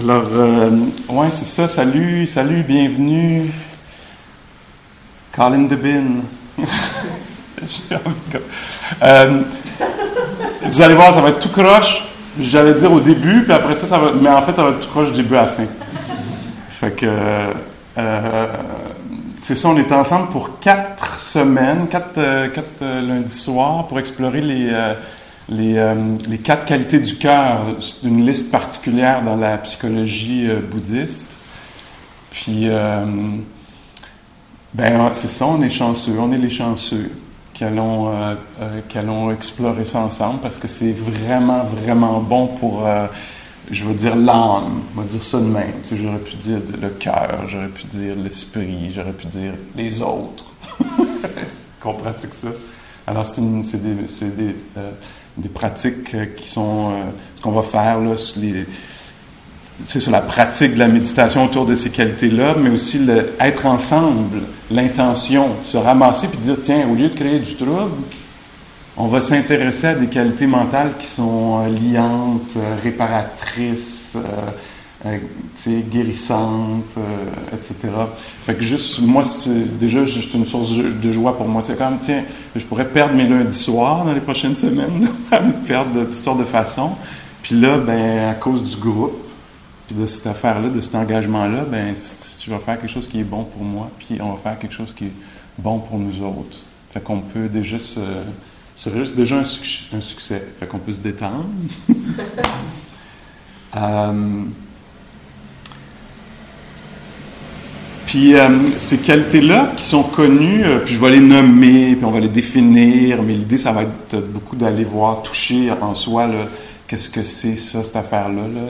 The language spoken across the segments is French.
Alors, euh, ouais, c'est ça. Salut, salut, bienvenue. Colin Debin. De- Euh, vous allez voir, ça va être tout croche. J'allais dire au début, puis après ça, ça va. Mais en fait, ça va être tout croche début à fin. Fait que. euh, c'est ça, on est ensemble pour quatre semaines, quatre, euh, quatre euh, lundis soirs, pour explorer les, euh, les, euh, les quatre qualités du cœur d'une liste particulière dans la psychologie euh, bouddhiste. Puis, euh, ben, c'est ça, on est chanceux, on est les chanceux qui allons, allons explorer ça ensemble parce que c'est vraiment, vraiment bon pour, je veux dire, l'âme. On va dire ça de même. Tu j'aurais pu dire le cœur, j'aurais pu dire l'esprit, j'aurais pu dire les autres. Qu'on pratique ça? Alors, c'est, une- c'est des, c'est des, pratiques euh, qui sont. euh, ce qu'on va faire, c'est sur la pratique de la méditation autour de ces qualités-là, mais aussi être ensemble, l'intention, se ramasser puis dire tiens, au lieu de créer du trouble, on va s'intéresser à des qualités mentales qui sont euh, liantes, réparatrices, euh, guérissantes, euh, etc. Fait que juste, moi, déjà, c'est une source de joie pour moi. C'est comme, tiens, je pourrais perdre mes lundis soirs dans les prochaines semaines, à me perdre de toutes sortes de façons. Puis là, ben, à cause du groupe, puis de cette affaire-là, de cet engagement-là, ben, tu vas faire quelque chose qui est bon pour moi, puis on va faire quelque chose qui est bon pour nous autres. Fait qu'on peut déjà se. C'est déjà un succès. Fait qu'on peut se détendre. Euh, Puis euh, ces qualités-là qui sont connues, euh, puis je vais les nommer, puis on va les définir, mais l'idée, ça va être beaucoup d'aller voir, toucher en soi, qu'est-ce que c'est ça, cette affaire-là, là,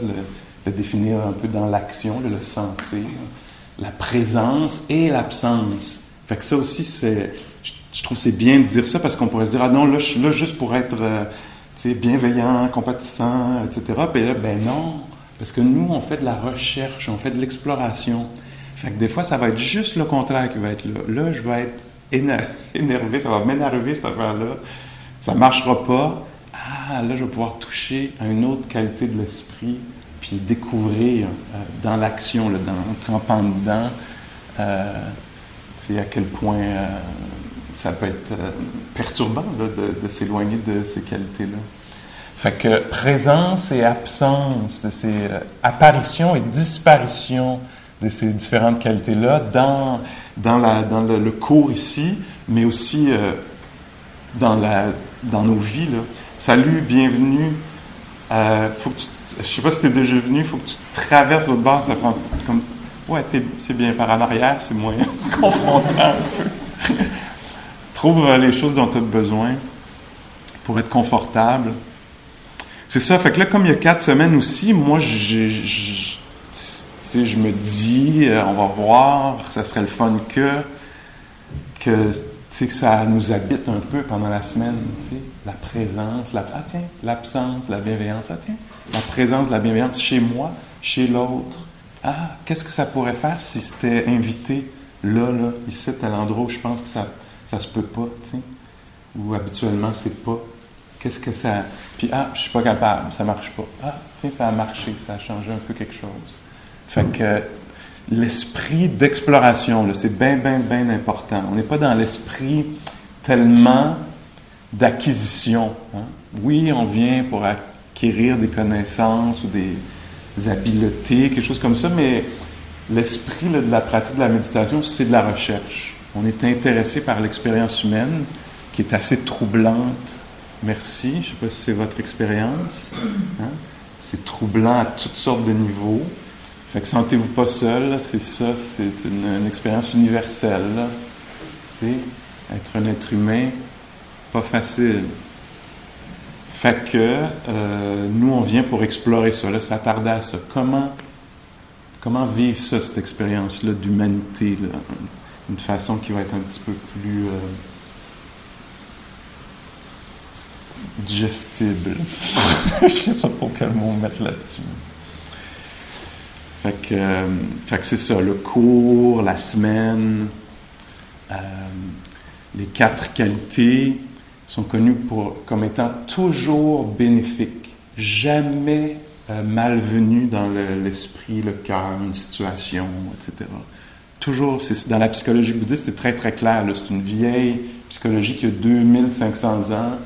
le, définir un peu dans l'action, le sentir, la présence et l'absence. Fait que ça aussi, c'est, je, je trouve c'est bien de dire ça parce qu'on pourrait se dire, ah non, là, je suis là juste pour être euh, bienveillant, compatissant, etc. Puis là, ben non, parce que nous, on fait de la recherche, on fait de l'exploration. Fait que des fois, ça va être juste le contraire qui va être là. Là, je vais être éner- énervé, ça va m'énerver cette affaire-là. Ça marchera pas. Ah, là, je vais pouvoir toucher à une autre qualité de l'esprit, puis découvrir euh, dans l'action, en trempant dedans, euh, à quel point euh, ça peut être perturbant là, de, s'éloigner de ces qualités-là. Fait que présence et absence de ces apparitions et disparitions de ces différentes qualités-là dans, dans, la, dans le, cours ici, mais aussi euh, dans, la, dans nos vies. Salut, bienvenue. Euh, faut que je sais pas si tu es déjà venu, il faut que tu traverses l'autre bord. Ça prend comme. Ouais, t'es- c'est bien. Par en arrière, c'est moins confrontant un peu. Trouve euh, les choses dont tu as besoin pour être confortable. C'est ça. Fait que là, comme il y a quatre semaines aussi, moi, j'ai- je me dis, euh, on va voir, ça serait le fun que, que, que ça nous habite un peu pendant la semaine, la présence, la, ah tiens, l'absence, la bienveillance, ah tiens, la présence, la bienveillance chez moi, chez l'autre. Ah, qu'est-ce que ça pourrait faire si c'était invité là, là, ici, à l'endroit où je pense que ça, ça se peut pas, tu sais, ou habituellement c'est pas. Qu'est-ce que ça. Puis, ah, je suis pas capable, ça marche pas. Ah, tiens, ça a marché, ça a changé un peu quelque chose. Fait que l'esprit d'exploration, c'est bien, bien, bien important. On n'est pas dans l'esprit tellement d'acquisition. hein. Oui, on vient pour acquérir des connaissances ou des habiletés, quelque chose comme ça, mais l'esprit de la pratique de la méditation, c'est de la recherche. On est intéressé par l'expérience humaine, qui est assez troublante. Merci. Je ne sais pas si c'est votre expérience. hein. C'est troublant à toutes sortes de niveaux. Fait que sentez-vous pas seul, c'est ça, c'est une, expérience universelle. sais, être un être humain, pas facile. Fait que euh, nous, on vient pour explorer ça, s'attarder à ça. Comment, comment vivre ça, cette expérience-là d'humanité, d'une façon qui va être un petit peu plus euh, digestible. Je sais pas trop quel mot mettre là-dessus. Euh, fait que c'est ça, le cours, la semaine, euh, les quatre qualités sont connues pour, comme étant toujours bénéfiques, jamais euh, malvenues dans l'esprit, le, cœur, une situation, etc. Toujours, dans la psychologie bouddhiste, c'est très très clair. C'est une vieille psychologie qui a 2500 ans,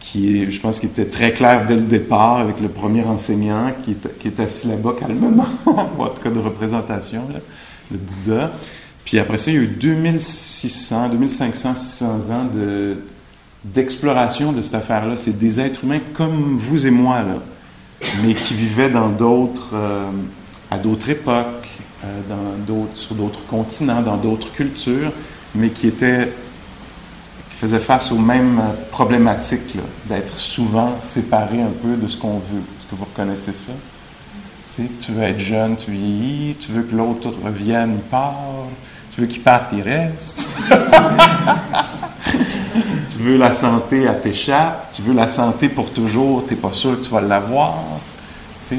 qui je pense, qui était très clair dès le départ avec le premier enseignant qui est, assis là-bas calmement, en tout cas de représentation, le Bouddha. Puis après ça, il y a eu 2600, 2500, 600 ans de, d'exploration de cette affaire-là. C'est des êtres humains comme vous et moi, là, mais qui vivaient dans d'autres, euh, à d'autres époques, euh, sur d'autres continents, dans d'autres cultures, mais qui étaient qui faisaient face aux mêmes problématiques, d'être souvent séparés un peu de ce qu'on veut. Est-ce que vous reconnaissez ça? tu veux être jeune, tu vieillis, tu veux que l'autre revienne, il part, tu veux qu'il parte, il reste. tu veux la santé, elle t'échappe. Tu veux la santé pour toujours, tu n'es pas sûr que tu vas l'avoir.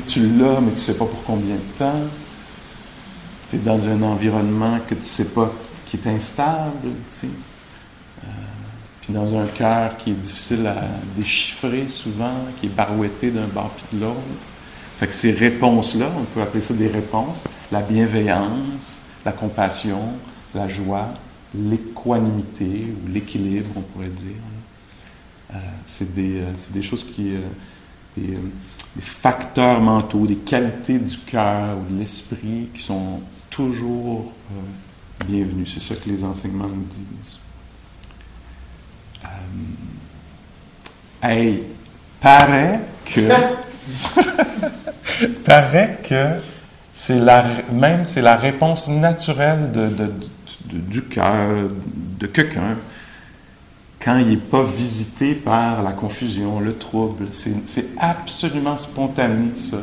Tu, l'as, mais tu ne sais pas pour combien de temps. Tu es dans un environnement que tu ne sais pas qui est instable. Euh, dans un cœur qui est difficile à déchiffrer souvent, qui est barouetté d'un bord puis de l'autre. Fait que ces réponses-là, on peut appeler ça des réponses, la bienveillance, la compassion, la joie, l'équanimité ou l'équilibre, on pourrait dire. Euh, c'est des, euh, choses qui. Euh, des, des, facteurs mentaux, des qualités du cœur ou de l'esprit qui sont toujours bienvenus. C'est ça que les enseignements nous disent. Hey, paraît que. paraît que c'est la, même c'est la réponse naturelle de, du cœur de quelqu'un quand il n'est pas visité par la confusion, le trouble. C'est absolument spontané, ça,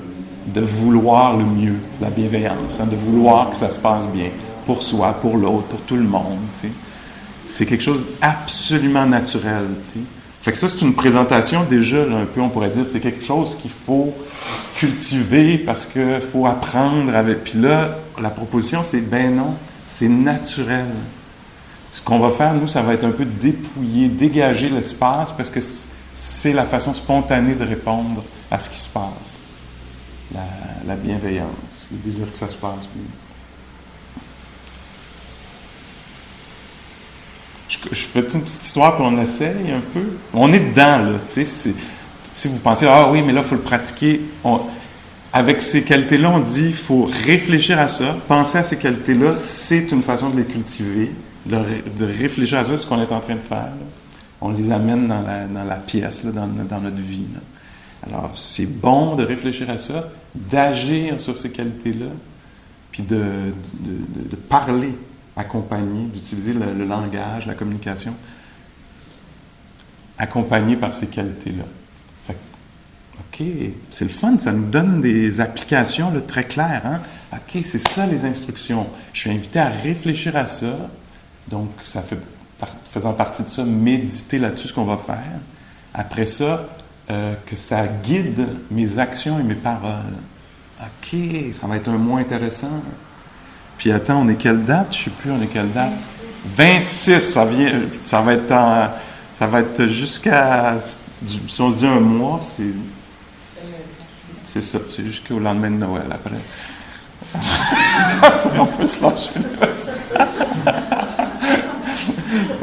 de vouloir le mieux, la bienveillance, hein, de vouloir que ça se passe bien pour soi, pour l'autre, pour tout le monde. C'est quelque chose d'absolument naturel. Fait que ça, c'est une présentation déjà, un peu, on pourrait dire, c'est quelque chose qu'il faut cultiver parce qu'il faut apprendre avec. Puis là, la proposition, c'est ben non, c'est naturel. Ce qu'on va faire, nous, ça va être un peu dépouiller, dégager l'espace parce que c'est la façon spontanée de répondre à ce qui se passe. La, bienveillance, le désir que ça se passe bien. Je, fais une petite histoire, puis on essaye un peu. On est dedans, là. Si vous pensez, ah oui, mais là, il faut le pratiquer avec ces qualités-là, on dit qu'il faut réfléchir à ça, penser à ces qualités-là, c'est une façon de les cultiver, de, réfléchir à ça, ce qu'on est en train de faire. On les amène dans la, pièce, dans, notre vie. Alors, c'est bon de réfléchir à ça, d'agir sur ces qualités-là, puis de, parler accompagné, d'utiliser le langage, la communication, accompagné par ces qualités-là. OK, c'est le fun, ça nous donne des applications très claires. Hein? OK, c'est ça les instructions. Je suis invité à réfléchir à ça. Donc, ça fait, faisant partie de ça, méditer là-dessus ce qu'on va faire. Après ça, euh, que ça guide mes actions et mes paroles. OK, ça va être un mot intéressant. Puis attends, on est quelle date? Je ne sais plus, on est quelle date? 26, ça vient, ça va être ça va être jusqu'à, si on se dit un mois, c'est c'est ça, c'est jusqu'au lendemain de Noël après. après, on peut se lâcher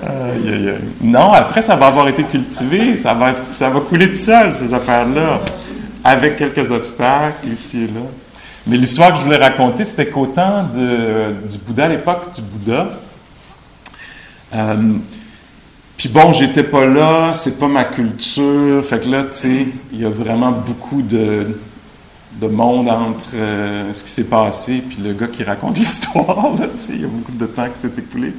aïe, aïe, aïe. Non, après, ça va avoir été cultivé, ça va, ça va couler tout seul, ces affaires-là, avec quelques obstacles ici et là. Mais l'histoire que je voulais raconter, c'était qu'au temps du Bouddha, à l'époque du Bouddha, euh, puis bon, j'étais pas là, c'est pas ma culture, fait que là, tu sais, il y a vraiment beaucoup de, de monde entre euh, ce qui s'est passé puis le gars qui raconte l'histoire. Il y a beaucoup de temps qui s'est écoulé.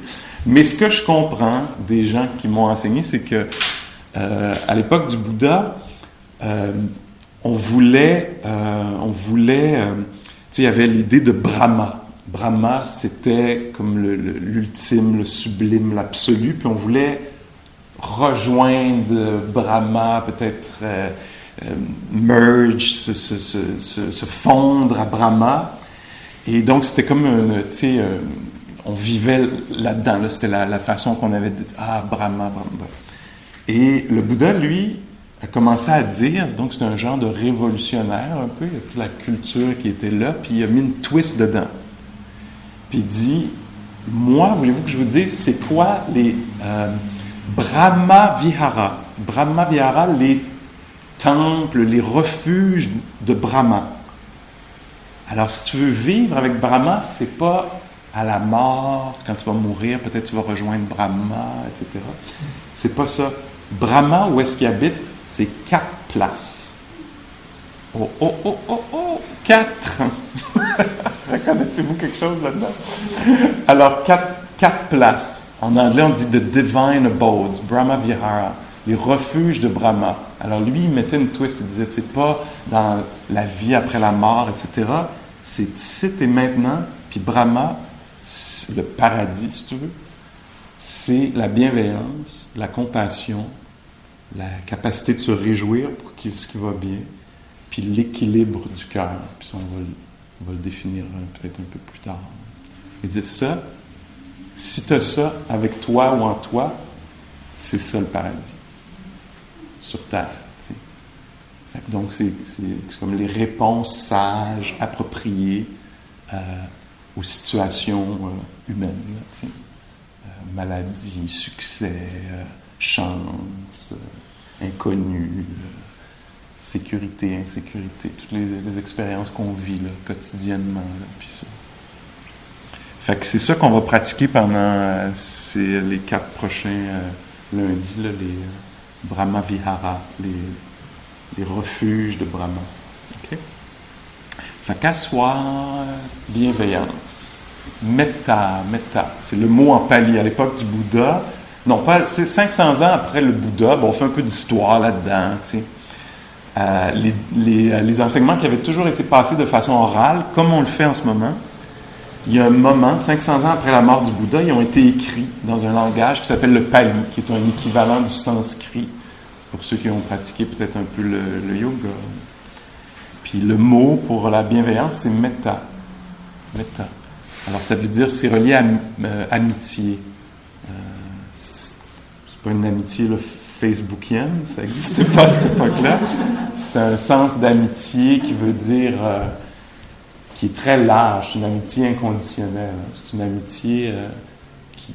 Mais ce que je comprends des gens qui m'ont enseigné, c'est que euh, à l'époque du Bouddha, on voulait, on voulait, sais, il y avait l'idée de Brahma. Brahma, c'était comme l'ultime, le, sublime, l'absolu, puis on voulait rejoindre Brahma, peut-être euh, euh, merge, se, fondre à Brahma. Et donc, c'était comme, tu sais, on vivait là-dedans. Là, c'était la, la, façon qu'on avait dit, ah, Brahma, Brahma. Et le Bouddha, lui, a commencé à dire, donc c'est un genre de révolutionnaire un peu, il a toute la culture qui était là, puis il a mis une twist dedans. Puis il dit, moi, voulez-vous que je vous dise, c'est quoi les euh, Brahma Vihara? Brahma Vihara, les temples, les refuges de Brahma. Alors, si tu veux vivre avec Brahma, c'est pas à la mort, quand tu vas mourir, peut-être tu vas rejoindre Brahma, etc. C'est pas ça. Brahma, où est-ce qu'il habite? C'est quatre places. Oh, oh, oh, oh, oh, quatre! Reconnaissez-vous quelque chose là-dedans? Alors, quatre, quatre places. En anglais, on dit The Divine Abodes, Brahma Vihara, les refuges de Brahma. Alors, lui, il mettait une twist, il disait, c'est pas dans la vie après la mort, etc. C'est ici et maintenant, puis Brahma, le paradis, si tu veux, c'est la bienveillance, la compassion, la capacité de se réjouir pour ce qui va bien, puis l'équilibre du cœur. Puis on va, on va le définir euh, peut-être un peu plus tard. Il dit ça, si tu as ça avec toi ou en toi, c'est ça le paradis. Sur terre. donc, c'est comme les réponses sages, appropriées euh, aux situations euh, humaines. maladie, succès, chance, inconnu, sécurité, insécurité, toutes les, expériences qu'on vit quotidiennement. puis ça. Fait que c'est ça qu'on va pratiquer pendant euh, les quatre prochains euh, lundis, les euh, Brahma Vihara, les, refuges de Brahma. OK? Fait qu'asseoir, bienveillance. Metta, metta, c'est le mot en pali. À l'époque du Bouddha, non, pas, c'est 500 ans après le Bouddha, on fait un peu d'histoire là-dedans, tu sais. Euh, les, euh, les, enseignements qui avaient toujours été passés de façon orale, comme on le fait en ce moment, il y a un moment, 500 ans après la mort du Bouddha, ils ont été écrits dans un langage qui s'appelle le Pali, qui est un équivalent du sanskrit, pour ceux qui ont pratiqué peut-être un peu le, yoga. Puis le mot pour la bienveillance, c'est metta. Metta. Alors ça veut dire, c'est relié à euh, amitié pas une amitié facebookienne, ça n'existait pas à cette époque-là. C'est un sens d'amitié qui veut dire, euh, qui est très large, une amitié inconditionnelle. C'est une amitié euh, qui,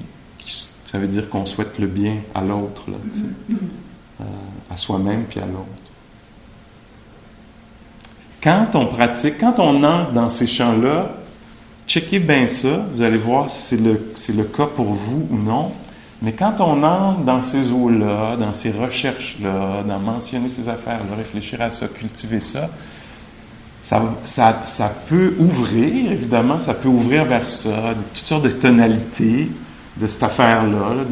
ça veut dire qu'on souhaite le bien à l'autre, euh, à soi-même puis à l'autre. Quand on pratique, quand on entre dans ces champs-là, checkez bien ça, vous allez voir si c'est le, le cas pour vous ou non. Mais quand on entre dans ces eaux-là, dans ces recherches-là, dans mentionner ces affaires-là, réfléchir à ça, cultiver ça, ça, peut ouvrir, évidemment, ça peut ouvrir vers ça, toutes sortes de tonalités de cette affaire-là,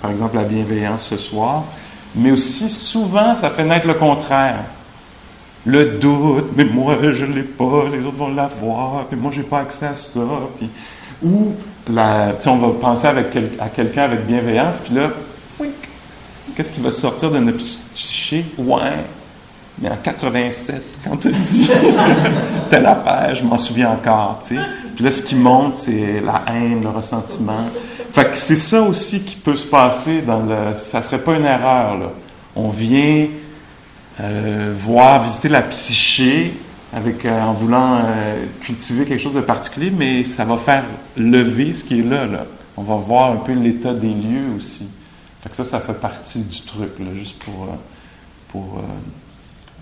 par exemple la bienveillance ce soir, mais aussi souvent ça fait naître le contraire. Le doute, mais moi je ne l'ai pas, les autres vont l'avoir, puis moi j'ai pas accès à ça, puis, ou la, on va penser avec à quelqu'un avec bienveillance, puis là, qu'est-ce qui va sortir de notre psyché? Ouais, mais en 87, quand tu dis telle affaire, je m'en souviens encore, tu sais. Puis là, ce qui monte, c'est la haine, le ressentiment. Fait que c'est ça aussi qui peut se passer dans le... Ça serait pas une erreur, là. On vient euh, voir, visiter la psyché, euh, en voulant euh, cultiver quelque chose de particulier, mais ça va faire lever ce qui est là. On va voir un peu l'état des lieux aussi. Fait que ça, ça fait partie du truc, juste pour, euh,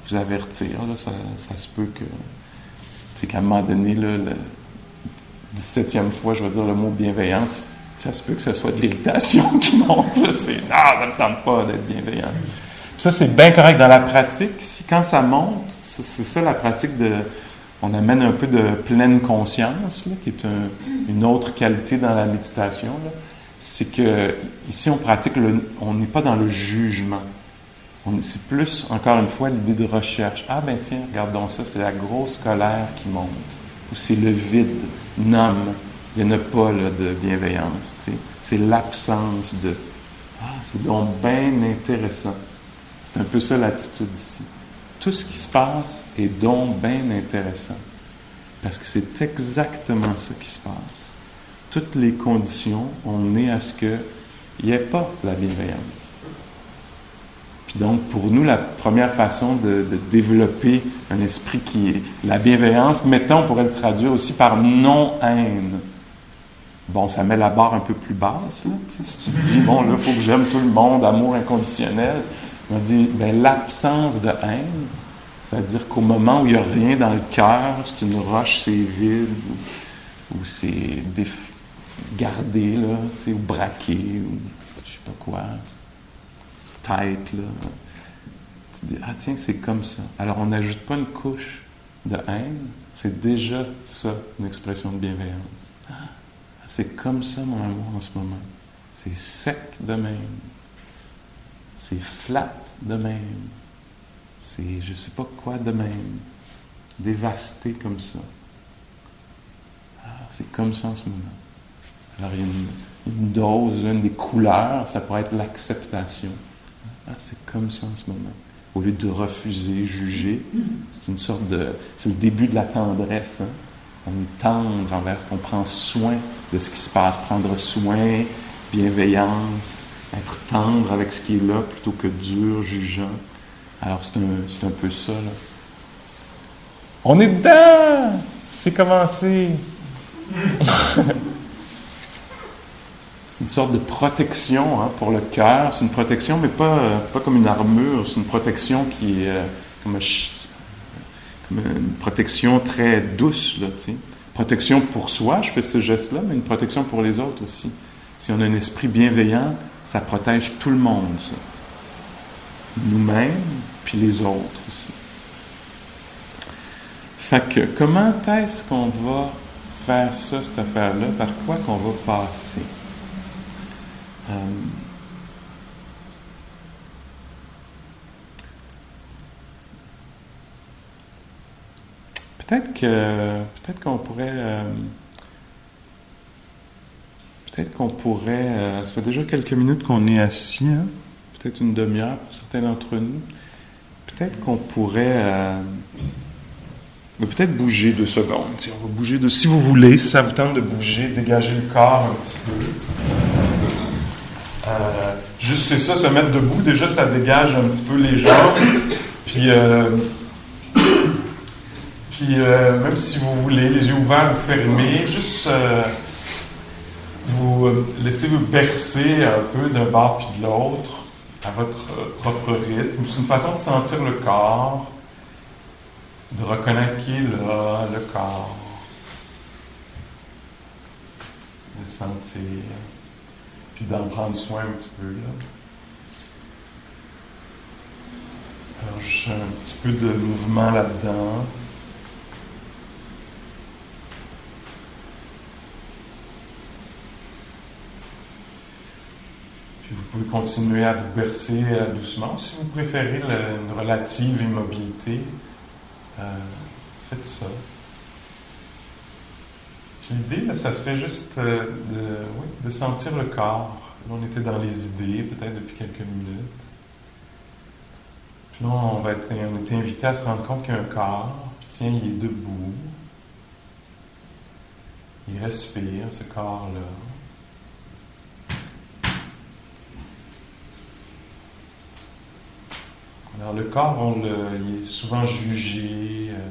vous avertir. Ça, se peut que, qu'à un moment donné, le 17e fois, je vais dire le mot bienveillance, ça se peut que ce soit de l'irritation qui monte. Là, non, ça ne me tente pas d'être bienveillant. ça, c'est bien correct dans la pratique. Si, quand ça monte, c'est ça la pratique de. On amène un peu de pleine conscience, qui est une autre qualité dans la méditation. C'est que ici, on pratique, on n'est pas dans le jugement. C'est plus, encore une fois, l'idée de recherche. Ah ben tiens, regardons ça, c'est la grosse colère qui monte. où c'est le vide, nomme. Il n'y en a pas là, de bienveillance. C'est l'absence de. Ah, c'est donc bien intéressant. C'est un peu ça l'attitude ici. Tout ce qui se passe est donc bien intéressant. Parce que c'est exactement ça qui se passe. Toutes les conditions ont mené à ce qu'il n'y ait pas la bienveillance. Puis donc, pour nous, la première façon de, développer un esprit qui est la bienveillance, mettons, on pourrait le traduire aussi par non-haine. Bon, ça met la barre un peu plus basse, là. Si tu te dis, bon, là, il faut que j'aime tout le monde, amour inconditionnel, on dit, ben, l'absence de haine, c'est-à-dire qu'au moment où il n'y a rien dans le cœur, c'est une roche, c'est vide, ou, c'est gardé, là, ou braqué, ou je sais pas quoi tête, là. Tu dis, ah tiens, c'est comme ça. Alors on n'ajoute pas une couche de haine, c'est déjà ça, une expression de bienveillance. Ah, c'est comme ça, mon amour, en ce moment. C'est sec de même. C'est flat de même. C'est je sais pas quoi de même. Dévasté comme ça. Ah, c'est comme ça en ce moment. Alors il y a une, dose, une des couleurs, ça pourrait être l'acceptation. Ah, c'est comme ça en ce moment. Au lieu de refuser, juger, c'est une sorte de. C'est le début de la tendresse. Hein. On est tendre envers ce qu'on prend soin de ce qui se passe, prendre soin, bienveillance, être tendre avec ce qui est là plutôt que dur, jugeant. Alors c'est un, un peu ça. Là. On est dedans! C'est commencé! c'est une sorte de protection hein, pour le cœur. C'est une protection, mais pas, pas comme une armure. C'est une protection qui est euh, comme, une protection très douce. Là, protection pour soi, je fais ce geste-là, mais une protection pour les autres aussi. Si on a un esprit bienveillant, ça protège tout le monde, ça. Nous-mêmes, puis les autres aussi. Fait que, comment est-ce qu'on va faire ça, cette affaire-là? Par quoi qu'on va passer? Euh, peut-être que peut-être qu'on pourrait euh, peut-être qu'on pourrait euh, ça fait déjà quelques minutes qu'on est assis hein? peut-être une demi-heure pour certains d'entre nous peut-être qu'on pourrait peut-être bouger deux secondes on bouger de si vous voulez si ça vous tente de bouger dégager le corps un petit peu euh, juste c'est ça, se mettre debout, déjà ça dégage un petit peu les jambes. Puis, euh, puis euh, même si vous voulez, les yeux ouverts ou fermés, juste vous laissez vous bercer un peu d'un bord puis de l'autre à votre propre rythme. C'est une façon de sentir le corps, de reconnaître qui est là, le corps, de sentir puis d'en prendre soin un petit peu. Là. Alors, j'ai un petit peu de mouvement là-dedans. Puis vous pouvez continuer à vous bercer euh, doucement. Si vous préférez une relative immobilité, euh, faites ça. L'idée, ça serait juste euh, de, sentir le corps. on était dans les idées, peut-être depuis quelques minutes. Puis là, on, va être, on était invité à se rendre compte qu'il y a un corps. Tiens, il est debout. Il respire, ce corps-là. Alors le corps, il est souvent jugé. Euh,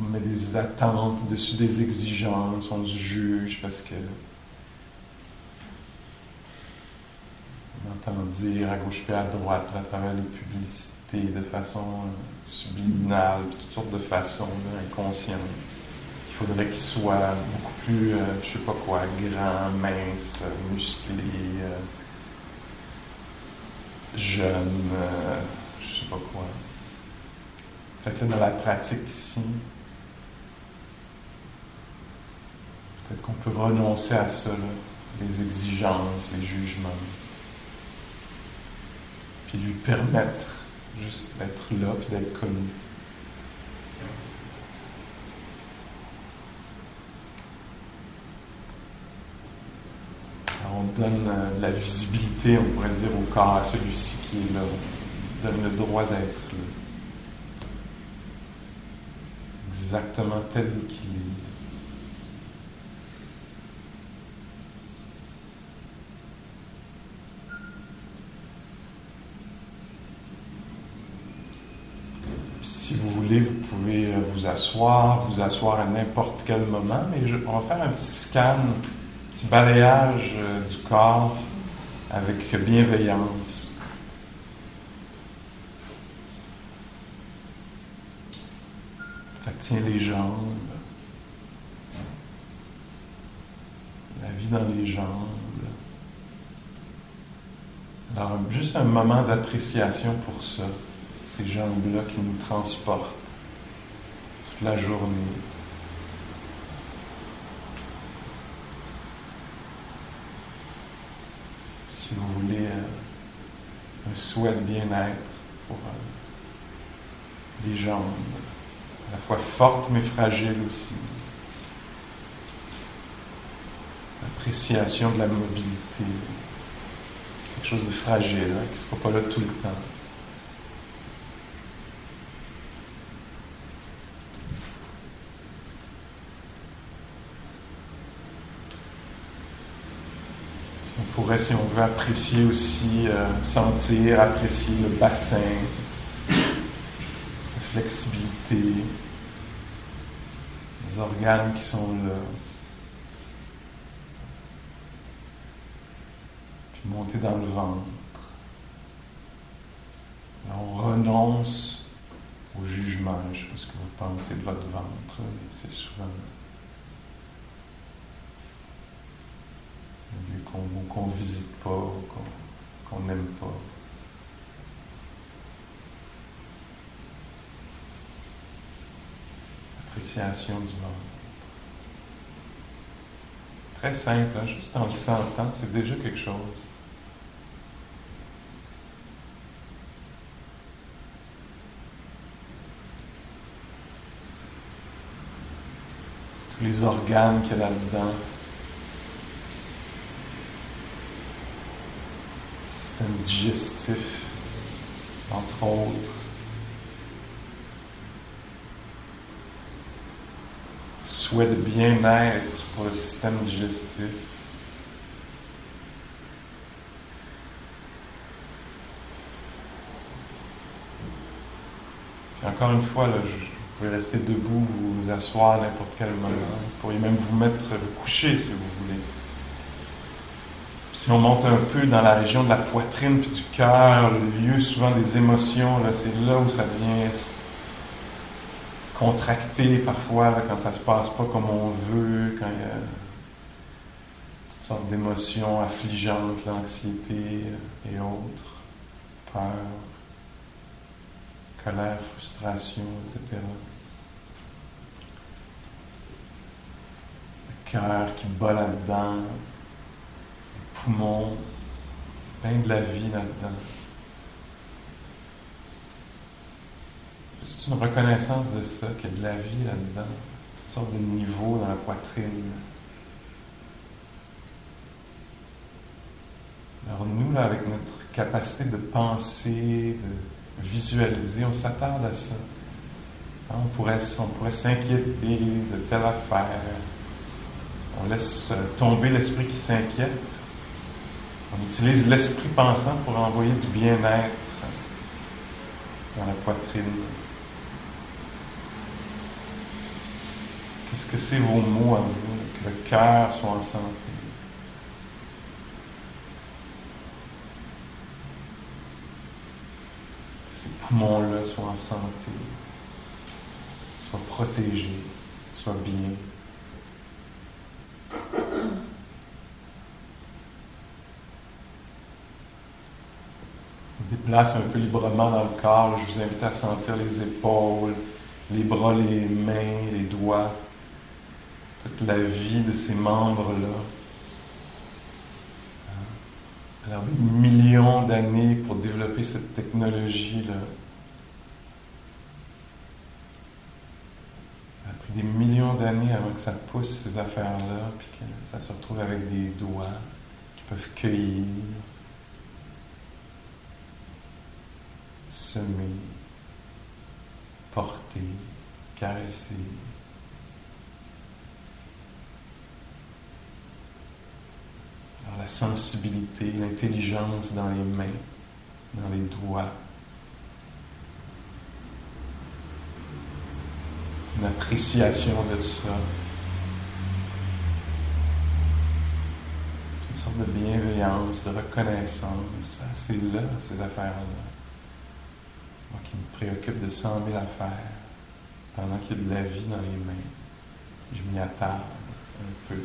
on met des attentes dessus des exigences, on se juge parce que on entend dire à gauche et à droite à travers les publicités de façon euh, subliminale, toutes sortes de façons inconscientes. Il faudrait qu'il soit beaucoup plus, euh, je sais pas quoi, grand, mince, musclé, euh, jeune, je sais pas quoi. Fait que dans la pratique ici, Peut-être qu'on peut renoncer à ça, les exigences, les jugements. Puis lui permettre juste d'être là, puis d'être connu. On donne euh, la visibilité, on pourrait dire, au corps, à celui-ci qui est là. On donne le droit d'être. Exactement tel qu'il est. Si vous voulez, vous pouvez euh, vous asseoir, vous asseoir à n'importe quel moment, mais on va faire un petit scan, petit balayage euh, du corps avec bienveillance. Fait tiens les jambes, la vie dans les jambes. Alors, juste un moment d'appréciation pour ça ces jambes-là qui nous transportent toute la journée. Si vous voulez euh, un souhait de bien-être pour euh, les jambes, à la fois fortes mais fragiles aussi. L'appréciation de la mobilité, quelque chose de fragile hein, qui ne sera pas là tout le temps. Si on veut apprécier aussi, euh, sentir, apprécier le bassin, sa flexibilité, les organes qui sont là. Puis monter dans le ventre. on renonce au jugement. Je ne sais pas ce que vous pensez de votre ventre, mais c'est souvent qu'on ne visite pas, qu'on n'aime pas. Appréciation du monde. Très simple, hein, juste en le sentant, c'est déjà quelque chose. Tous les organes qu'il y a là-dedans. Système digestif, entre autres. Souhait de bien-être pour le système digestif. encore une fois, là, vous pouvez rester debout, vous asseoir à n'importe quel moment. Vous pourriez même vous mettre, vous coucher si vous voulez. Si on monte un peu dans la région de la poitrine puis du cœur, le lieu souvent des émotions, c'est là où ça devient contracté parfois, quand ça se passe pas comme on veut, quand il y a toutes sortes d'émotions affligeantes, l'anxiété et autres, peur, colère, frustration, etc. Le cœur qui bat là-dedans, poumons, plein de la vie là-dedans. C'est une reconnaissance de ça, qu'il y a de la vie là-dedans, toutes sortes de niveaux dans la poitrine. Alors nous, là, avec notre capacité de penser, de visualiser, on s'attarde à ça. Hein, on pourrait, on pourrait s'inquiéter de telle affaire. On laisse tomber l'esprit qui s'inquiète on utilise l'esprit pensant pour envoyer du bien-être dans la poitrine. Qu'est-ce que c'est vos mots à vous, que le cœur soit en santé? Que ces poumons-là soient en santé, soient protégés, soient bien. Déplace un peu librement dans le corps. Je vous invite à sentir les épaules, les bras, les mains, les doigts, toute la vie de ces membres-là. Hein? Alors, des millions d'années pour développer cette technologie-là. Ça a pris des millions d'années avant que ça pousse ces affaires-là, puis que ça se retrouve avec des doigts, peuvent cueillir, semer, porter, caresser. Alors la sensibilité, l'intelligence dans les mains, dans les doigts. Une appréciation de ça. Une sorte de bienveillance, de reconnaissance. Ah, c'est là, ces affaires-là. Moi qui me préoccupe de 100 000 affaires, pendant qu'il y a de la vie dans les mains, je m'y attarde un peu.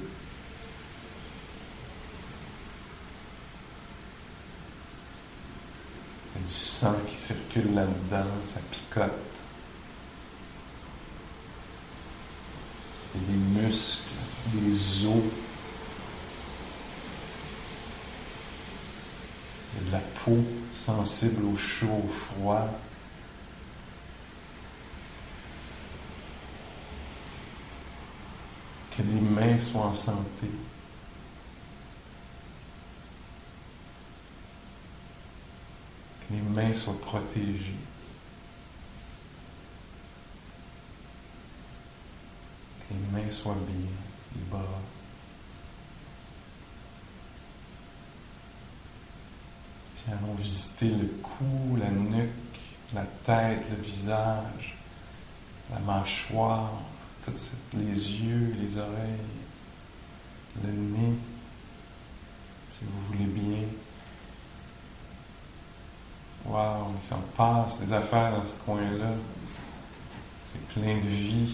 Il y a du sang qui circule là-dedans, ça picote. Il y a des muscles, des os. Il y a de la peau sensible au chaud, au froid. Que les mains soient en santé. Que les mains soient protégées. Que les mains soient bien, les bras. Tiens, allons visiter le cou, la nuque, la tête, le visage, la mâchoire, les yeux, les oreilles, le nez, si vous voulez bien. Waouh, il s'en passe des affaires dans ce coin-là. C'est plein de vie.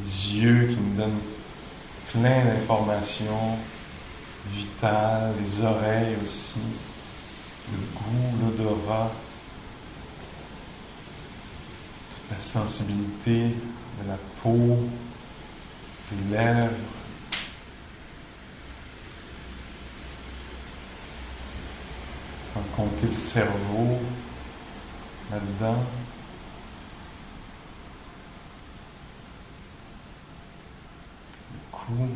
Les yeux qui nous donnent plein d'informations vitales, les oreilles aussi, le goût, l'odorat, toute la sensibilité de la peau, des lèvres. Sans compter le cerveau là-dedans. Le cou.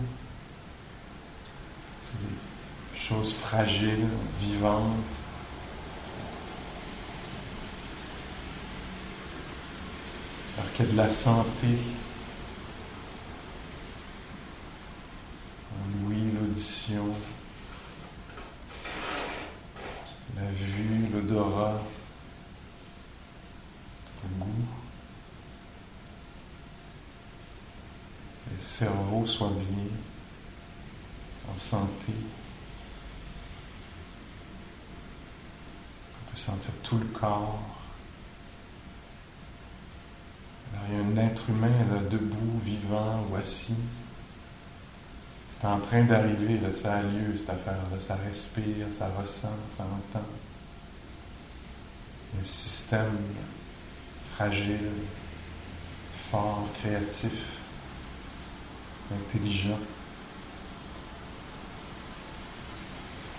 C'est des choses fragiles, vivantes. Alors de la santé. L'ouïe, l'audition, la vue, l'odorat, le goût. Le cerveau soit bien, en santé. On peut sentir tout le corps. Alors, il y a un être humain là, debout, vivant ou assis. C'est en train d'arriver, ça a lieu cette affaire-là. Ça respire, ça ressent, ça entend. Un système fragile, fort, créatif, intelligent.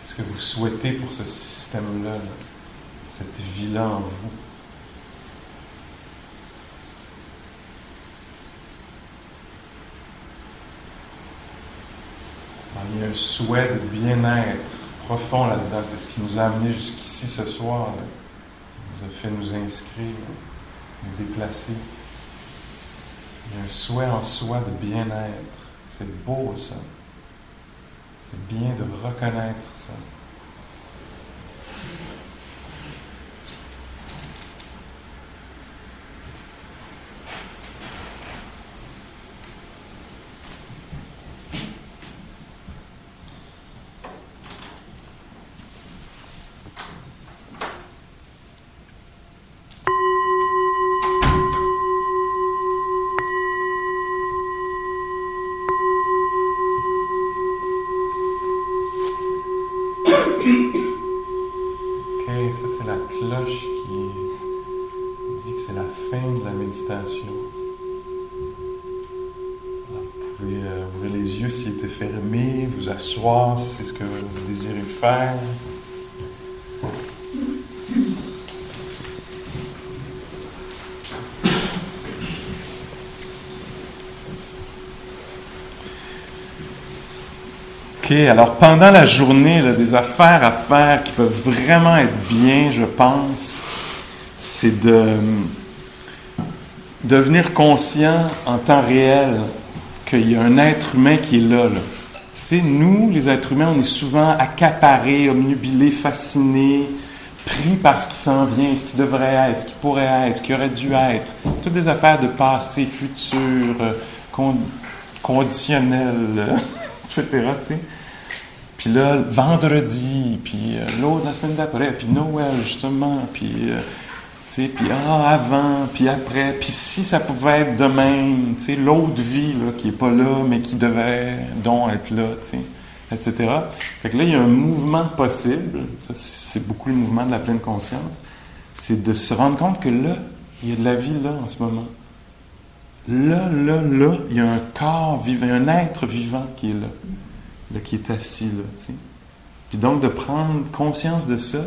Qu'est-ce que vous souhaitez pour ce système-là, là, cette vie-là en vous? Il y a un souhait de bien-être profond là-dedans. C'est ce qui nous a amenés jusqu'ici ce soir. Là. Il nous a fait nous inscrire, nous déplacer. Il y a un souhait en soi de bien-être. C'est beau ça. C'est bien de reconnaître ça. Alors pendant la journée, là, des affaires à faire qui peuvent vraiment être bien, je pense, c'est de devenir conscient en temps réel qu'il y a un être humain qui est là. là. Tu sais, nous, les êtres humains, on est souvent accaparés, omnubilés, fascinés, pris par ce qui s'en vient, ce qui devrait être, ce qui pourrait être, ce qui aurait dû être. Toutes des affaires de passé, futur, euh, con- conditionnel, euh, etc. tu sais. Puis là, vendredi, puis euh, l'autre la semaine d'après, puis Noël, justement, puis, euh, tu sais, puis ah, avant, puis après, puis si ça pouvait être de même, tu sais, l'autre vie, là, qui est pas là, mais qui devrait donc être là, tu sais, etc. Fait que là, il y a un mouvement possible, ça, c'est beaucoup le mouvement de la pleine conscience, c'est de se rendre compte que là, il y a de la vie là, en ce moment. Là, là, là, il y a un corps vivant, un être vivant qui est là, là qui est assis là. Puis donc de prendre conscience de ça,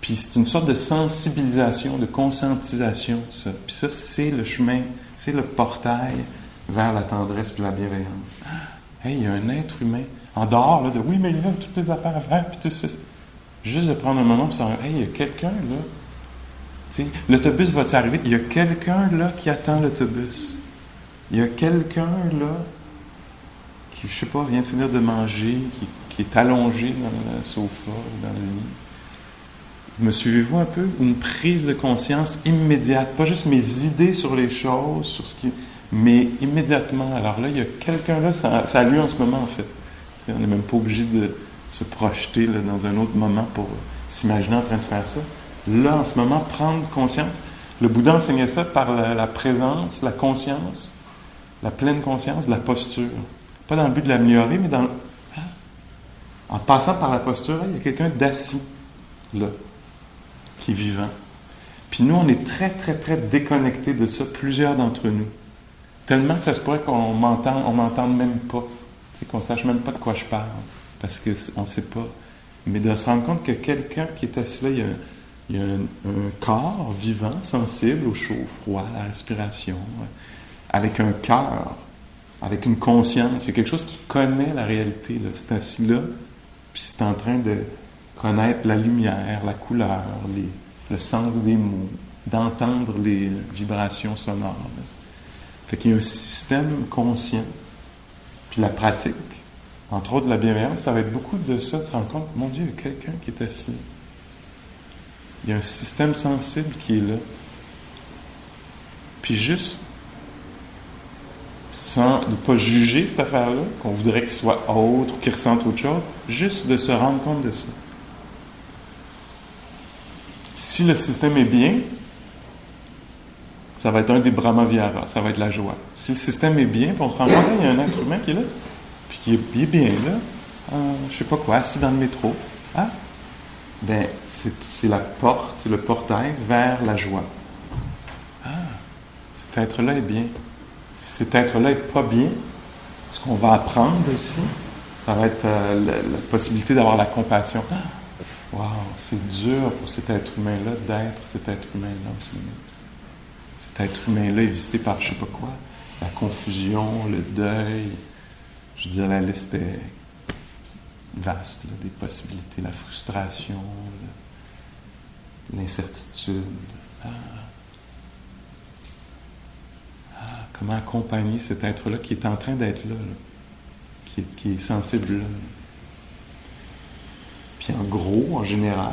puis c'est une sorte de sensibilisation, de conscientisation, ça. Puis ça, c'est le chemin, c'est le portail vers la tendresse puis la bienveillance. Ah, Hey, il y a un être humain, en dehors là, de oui, mais il a toutes les affaires à faire, puis tout ça. Juste de prendre un moment pour dire, hey, il y a quelqu'un là. L'autobus va-t-il arriver? Il y a quelqu'un là qui attend l'autobus. Il y a quelqu'un là qui, je sais pas, vient de finir de manger, qui, est allongé dans le sofa, dans le lit. Me suivez-vous un peu? Une prise de conscience immédiate, pas juste mes idées sur les choses, sur ce qui, mais immédiatement. Alors là, il y a quelqu'un là, ça, ça a lieu en ce moment en fait. On n'est même pas obligé de se projeter dans un autre moment pour s'imaginer en train de faire ça. Là, en ce moment, prendre conscience. Le Bouddha enseignait ça par la présence, la conscience, la pleine conscience, la posture. Dans le but de l'améliorer, mais ah, en passant par la posture, il y a quelqu'un d'assis là, qui est vivant. Puis nous, on est très, très, très déconnectés de ça, plusieurs d'entre nous. Tellement que ça se pourrait qu'on m'entende, on m'entende même pas. Qu'on sache même pas de quoi je parle. Parce qu'on ne sait pas. Mais de se rendre compte que quelqu'un qui est assis là, il y a, un, un corps vivant, sensible au chaud, au froid, à la respiration, avec un cœur, avec une conscience. A quelque chose qui connaît la réalité. C'est assis là, puis c'est en train de connaître la lumière, la couleur, le sens des mots, d'entendre les vibrations sonores. là. Fait qu'il y a un système conscient. Puis la pratique, entre autres la bienveillance, ça va être beaucoup de ça, de se rendre compte, mon Dieu, il y a quelqu'un qui est assis. Il y a un système sensible qui est là. Puis juste, sans ne pas juger cette affaire-là, qu'on voudrait qu'il soit autre qu'il ressente autre chose, juste de se rendre compte de ça. Si le système est bien, ça va être un des Brahma-Viharas, ça va être la joie. Si le système est bien, puis on se rend compte qu'il y a un être humain qui est là, puis qui est, il bien là, euh, je sais pas quoi, assis dans le métro, ah, ben, c'est la porte, c'est le portail vers la joie. Ah, cet être-là est bien. Cet être-là est pas bien, ce qu'on va apprendre ici, ça va être euh, la, possibilité d'avoir la compassion. Wow, c'est dur pour cet être humain-là d'être cet être humain-là en ce moment. Cet être humain-là est visité par je sais pas quoi, la confusion, le deuil. Je veux dire, la liste est vaste, des possibilités, la frustration, l'incertitude. Ah. Ah, comment accompagner cet être-là qui est en train d'être là, qui, est, sensible là. Puis en gros, en général,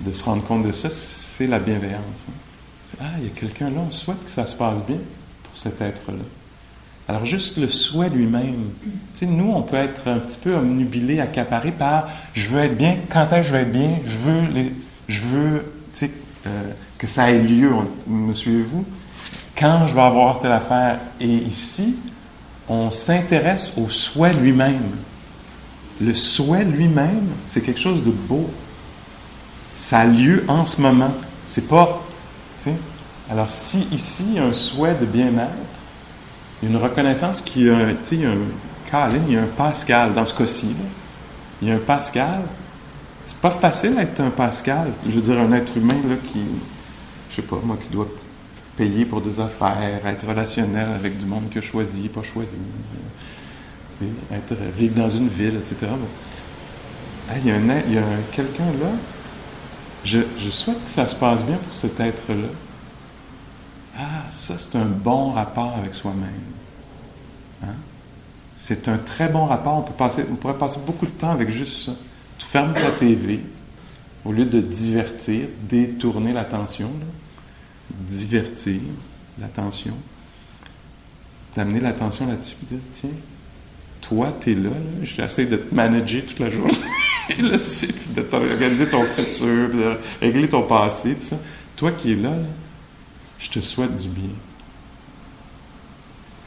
de se rendre compte de ça, c'est la bienveillance. hein. Ah, il y a quelqu'un là, on souhaite que ça se passe bien pour cet être-là. Alors juste le souhait lui-même. Tu sais, nous, on peut être un petit peu omnubilé, accaparé par je veux être bien, quand est-ce que je vais être bien, je veux, je veux euh, que ça ait lieu. Me suivez-vous? Quand je vais avoir telle affaire. Et ici, on s'intéresse au souhait lui-même. Le souhait lui-même, c'est quelque chose de beau. Ça a lieu en ce moment. C'est pas. Alors, si ici, il y a un souhait de bien-être, il y a une reconnaissance qui a, il y a un Caroline, il y a un Pascal dans ce cas-ci. Il y a un Pascal. C'est pas facile d'être un Pascal. Je veux dire, un être humain là, qui, je sais pas, moi, qui doit payer pour des affaires, être relationnel avec du monde a choisi, pas choisi. Être, vivre dans une ville, etc. Il y a, quelqu'un là. Je, je souhaite que ça se passe bien pour cet être-là. Ah, ça, c'est un bon rapport avec soi-même. Hein? C'est un très bon rapport. On, peut passer, on pourrait passer beaucoup de temps avec juste ça. Tu fermes ta TV, au lieu de divertir, détourner l'attention, divertir l'attention, d'amener l'attention là-dessus, dire, tiens, toi, tu es là, j'essaie de te manager toute la journée, là, puis de t'organiser ton futur, de régler ton passé, tout ça. Toi qui es là, je te souhaite du bien.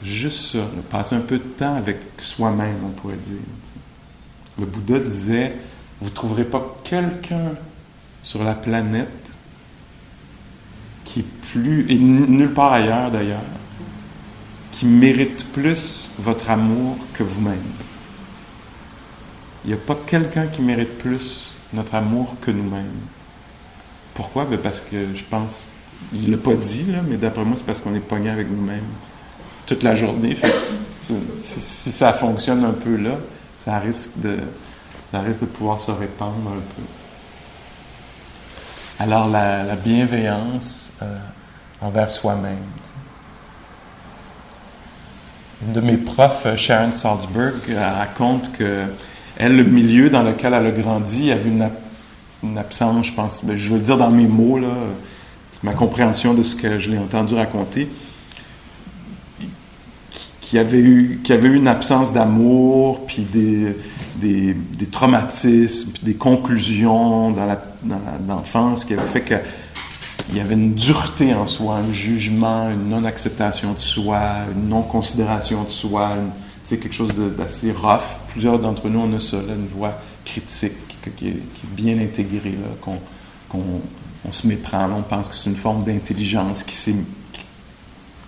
Juste ça, passer un peu de temps avec soi-même, on pourrait dire. Le Bouddha disait, vous ne trouverez pas quelqu'un sur la planète qui est plus, et nulle part ailleurs d'ailleurs, qui mérite plus votre amour que vous-même. Il n'y a pas quelqu'un qui mérite plus notre amour que nous-mêmes. Pourquoi? Ben parce que je pense, il ne l'a pas dit, là, mais d'après moi, c'est parce qu'on est pogné avec nous-mêmes toute la journée. si, ça fonctionne un peu là, ça risque de, ça risque de pouvoir se répandre un peu. Alors, la, bienveillance euh, envers soi-même. Une de mes profs, Sharon Salzberg, raconte que elle, le milieu dans lequel elle a grandi, avait une, absence, je pense, ben, je vais le dire dans mes mots, là, ma compréhension de ce que je l'ai entendu raconter, qui avait eu, avait eu une absence d'amour, puis des, traumatismes, puis des conclusions dans, l'enfance qui avait fait qu'il y avait une dureté en soi, un jugement, une non-acceptation de soi, une non-considération de soi, c'est quelque chose d'assez rough. Plusieurs d'entre nous, on a ça, une voix critique qui, est, bien intégrée, qu'on, on se méprend, on pense que c'est une forme d'intelligence qui, est,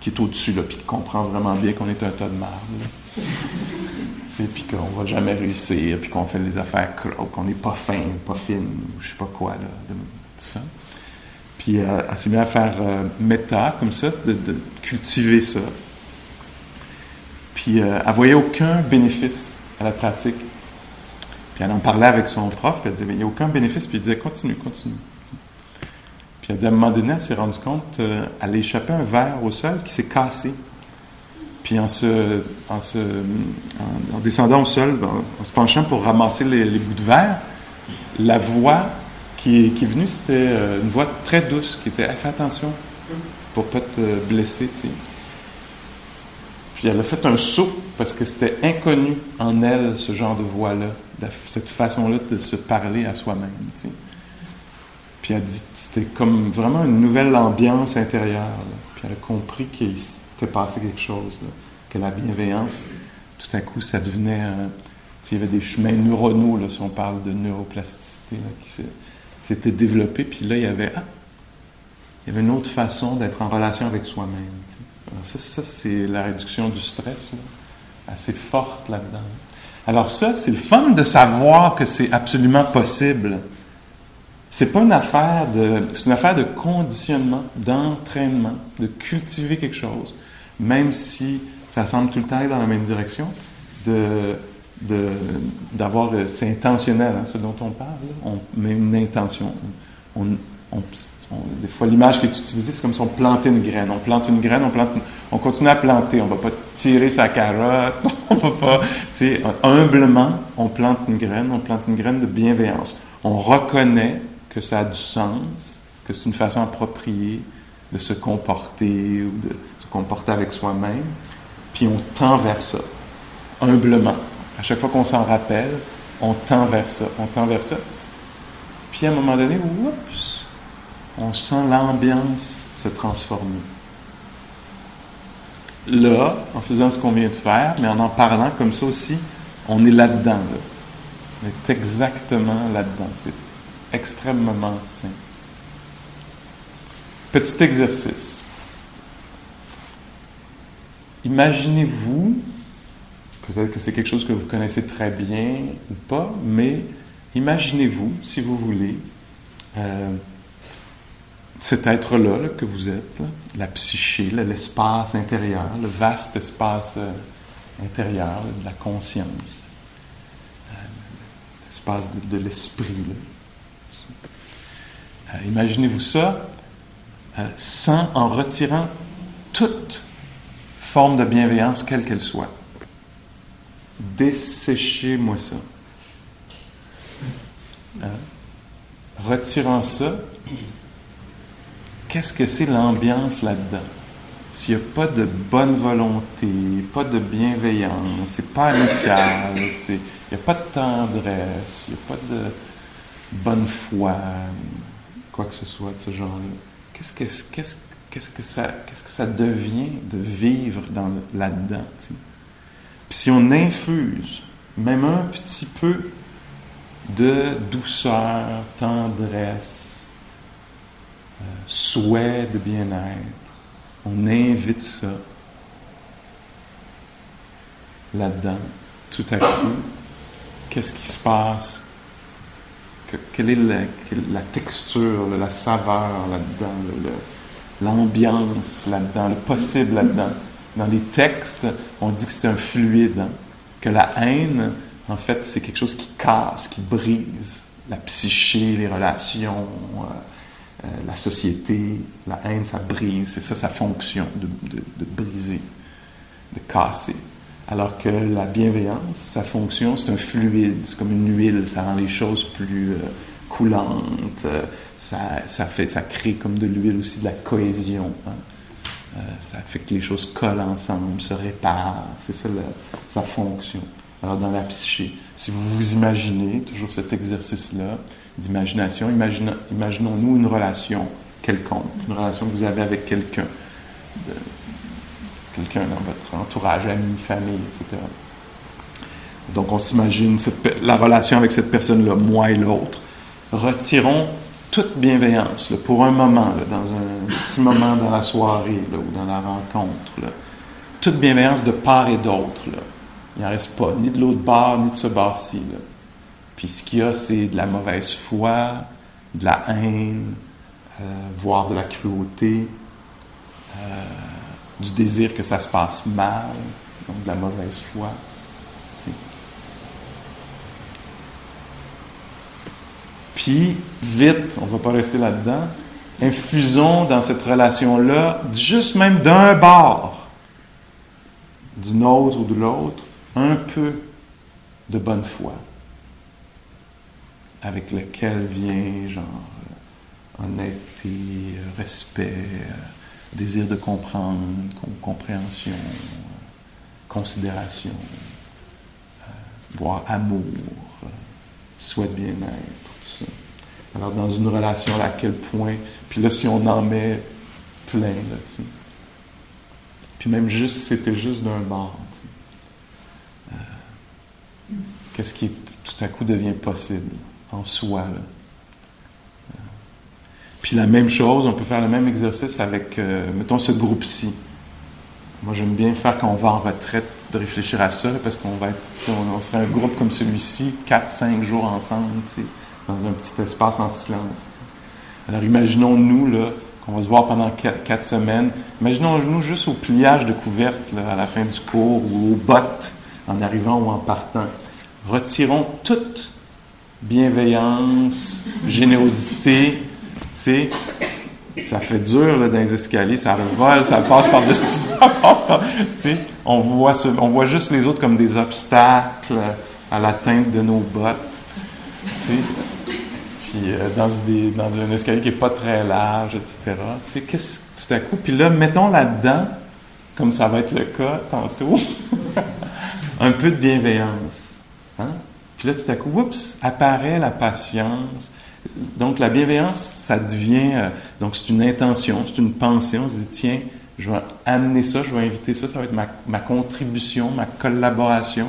qui est au-dessus, puis qui comprend vraiment bien qu'on est un tas de marde puis qu'on va jamais réussir, puis qu'on fait les affaires qu'on n'est pas fin, pas fine, ou je sais pas quoi, là, tout ça. Puis euh, elle s'est mise à faire euh, méta, comme ça, de, cultiver ça. Puis euh, elle voyait aucun bénéfice à la pratique. Puis elle en parlait avec son prof, puis elle disait, il n'y a aucun bénéfice, puis il disait, continue, continue. Puis elle dit, à un moment donné, elle s'est rendue compte, euh, elle a un verre au sol qui s'est cassé. Puis en, se, en, se, en, descendant au sol, en, se penchant pour ramasser les, bouts de verre, la voix qui est, venue, c'était euh, une voix très douce qui était Fais attention pour pas te blesser. Puis elle a fait un saut parce que c'était inconnu en elle, ce genre de voix-là, cette façon-là de se parler à soi-même. Puis elle a dit c'était comme vraiment une nouvelle ambiance intérieure. Puis elle a compris qu'il s'était passé quelque chose, que la bienveillance, tout à coup, ça devenait. il y avait des chemins neuronaux, si on parle de neuroplasticité, s'étaient développés. Puis là, il y avait. Ah, il y avait une autre façon d'être en relation avec soi-même. Ça, ça c'est la réduction du stress, assez forte là-dedans. Alors ça, c'est le fun de savoir que c'est absolument possible c'est pas une affaire de, c'est une affaire de conditionnement, d'entraînement, de cultiver quelque chose, même si ça semble tout le temps aller dans la même direction, de, d'avoir, c'est intentionnel, hein, ce dont on parle, on met une intention. On, des fois, l'image qui est utilisée, c'est comme si on plantait une graine. On plante une graine, on, plante, on continue à planter. On va pas tirer sa carotte, on va pas, humblement, on plante une graine, on plante une graine de bienveillance. On reconnaît que ça a du sens, que c'est une façon appropriée de se comporter ou de se comporter avec soi-même, puis on tend vers ça, humblement. À chaque fois qu'on s'en rappelle, on tend vers ça, on tend vers ça. Puis à un moment donné, oups, on sent l'ambiance se transformer. Là, en faisant ce qu'on vient de faire, mais en en parlant comme ça aussi, on est là-dedans. On est exactement là-dedans extrêmement sain. Petit exercice. Imaginez-vous, peut-être que c'est quelque chose que vous connaissez très bien ou pas, mais imaginez-vous, si vous voulez, euh, cet être-là que vous êtes, la psyché, l'espace intérieur, le vaste espace euh, intérieur, de la conscience, l'espace de, l'esprit. Imaginez-vous ça sans en retirant toute forme de bienveillance, quelle qu'elle soit. Desséchez-moi ça. Hein? Retirant ça, qu'est-ce que c'est l'ambiance là-dedans? S'il n'y a pas de bonne volonté, pas de bienveillance, c'est pas amical, il n'y a pas de tendresse, il n'y a pas de bonne foi, quoi que ce soit de ce genre-là. Qu'est-ce que, qu'est-ce, qu'est-ce que, ça, qu'est-ce que ça devient de vivre dans, là-dedans? Si on infuse même un petit peu de douceur, tendresse, euh, souhait de bien-être. On invite ça là-dedans. Tout à coup, qu'est-ce qui se passe? quelle est la, texture, la saveur là-dedans, l'ambiance là-dedans, le possible là-dedans? Dans les textes, on dit que c'est un fluide, hein, que la haine, en fait, c'est quelque chose qui casse, qui brise la psyché, les relations, euh, euh, la société. La haine, ça brise. C'est ça sa fonction, de, briser, de casser. Alors que la bienveillance, sa fonction, c'est un fluide, c'est comme une huile, ça rend les choses plus euh, coulantes, ça, fait, ça crée comme de l'huile aussi de la cohésion. Hein. Ça fait que les choses collent ensemble, se réparent, c'est ça sa fonction. Alors, dans la psyché, si vous vous imaginez, toujours cet exercice-là d'imagination, imaginons-nous une relation quelconque, une relation que vous avez avec quelqu'un, quelqu'un dans votre entourage, ami, famille, etc. Donc, on s'imagine la relation avec cette personne-là, moi et l'autre. Retirons toute bienveillance pour un moment, dans un petit moment dans la soirée ou dans la rencontre. Toute bienveillance de part et d'autre. Il n'en reste pas, ni de l'autre bord, ni de ce bord-ci. Puis ce qu'il y a, c'est de la mauvaise foi, de la haine, euh, voire de la cruauté, euh, du désir que ça se passe mal, donc de la mauvaise foi. Puis, vite, on ne va pas rester là-dedans, infusons dans cette relation-là, juste même d'un bord, d'une autre ou de l'autre, un peu de bonne foi, avec lequel vient genre euh, honnêteté, respect, euh, désir de comprendre, compréhension, considération, euh, voire amour, souhait de bien-être. Alors, dans une relation, à quel point, puis là, si on en met plein, là, tu sais. Puis même juste, c'était juste d'un bord, qu'est-ce qui tout à coup devient possible en soi. Euh, puis la même chose, on peut faire le même exercice avec, euh, mettons, ce groupe-ci. Moi, j'aime bien faire quand on va en retraite, de réfléchir à ça, parce qu'on va être, on, serait un groupe comme celui-ci, 4-5 jours ensemble, dans un petit espace en silence. Alors imaginons-nous là, qu'on va se voir pendant 4 semaines. Imaginons-nous juste au pliage de couvertes à la fin du cours ou aux bottes en arrivant ou en partant retirons toute bienveillance, générosité, ça fait dur dans les escaliers, ça vole, ça passe par-dessus, ça passe par, on voit, on voit juste les autres comme des obstacles à l'atteinte de nos bottes, euh, dans, un escalier qui est pas très large, etc. Tu sais, qu'est-ce tout à coup, puis là, mettons là-dedans, comme ça va être le cas tantôt, un peu de bienveillance. Hein? Puis là, tout à coup, oups, apparaît la patience. Donc, la bienveillance, ça devient. Euh, donc, c'est une intention, c'est une pensée. On se dit, tiens, je vais amener ça, je vais inviter ça, ça va être ma, contribution, ma collaboration.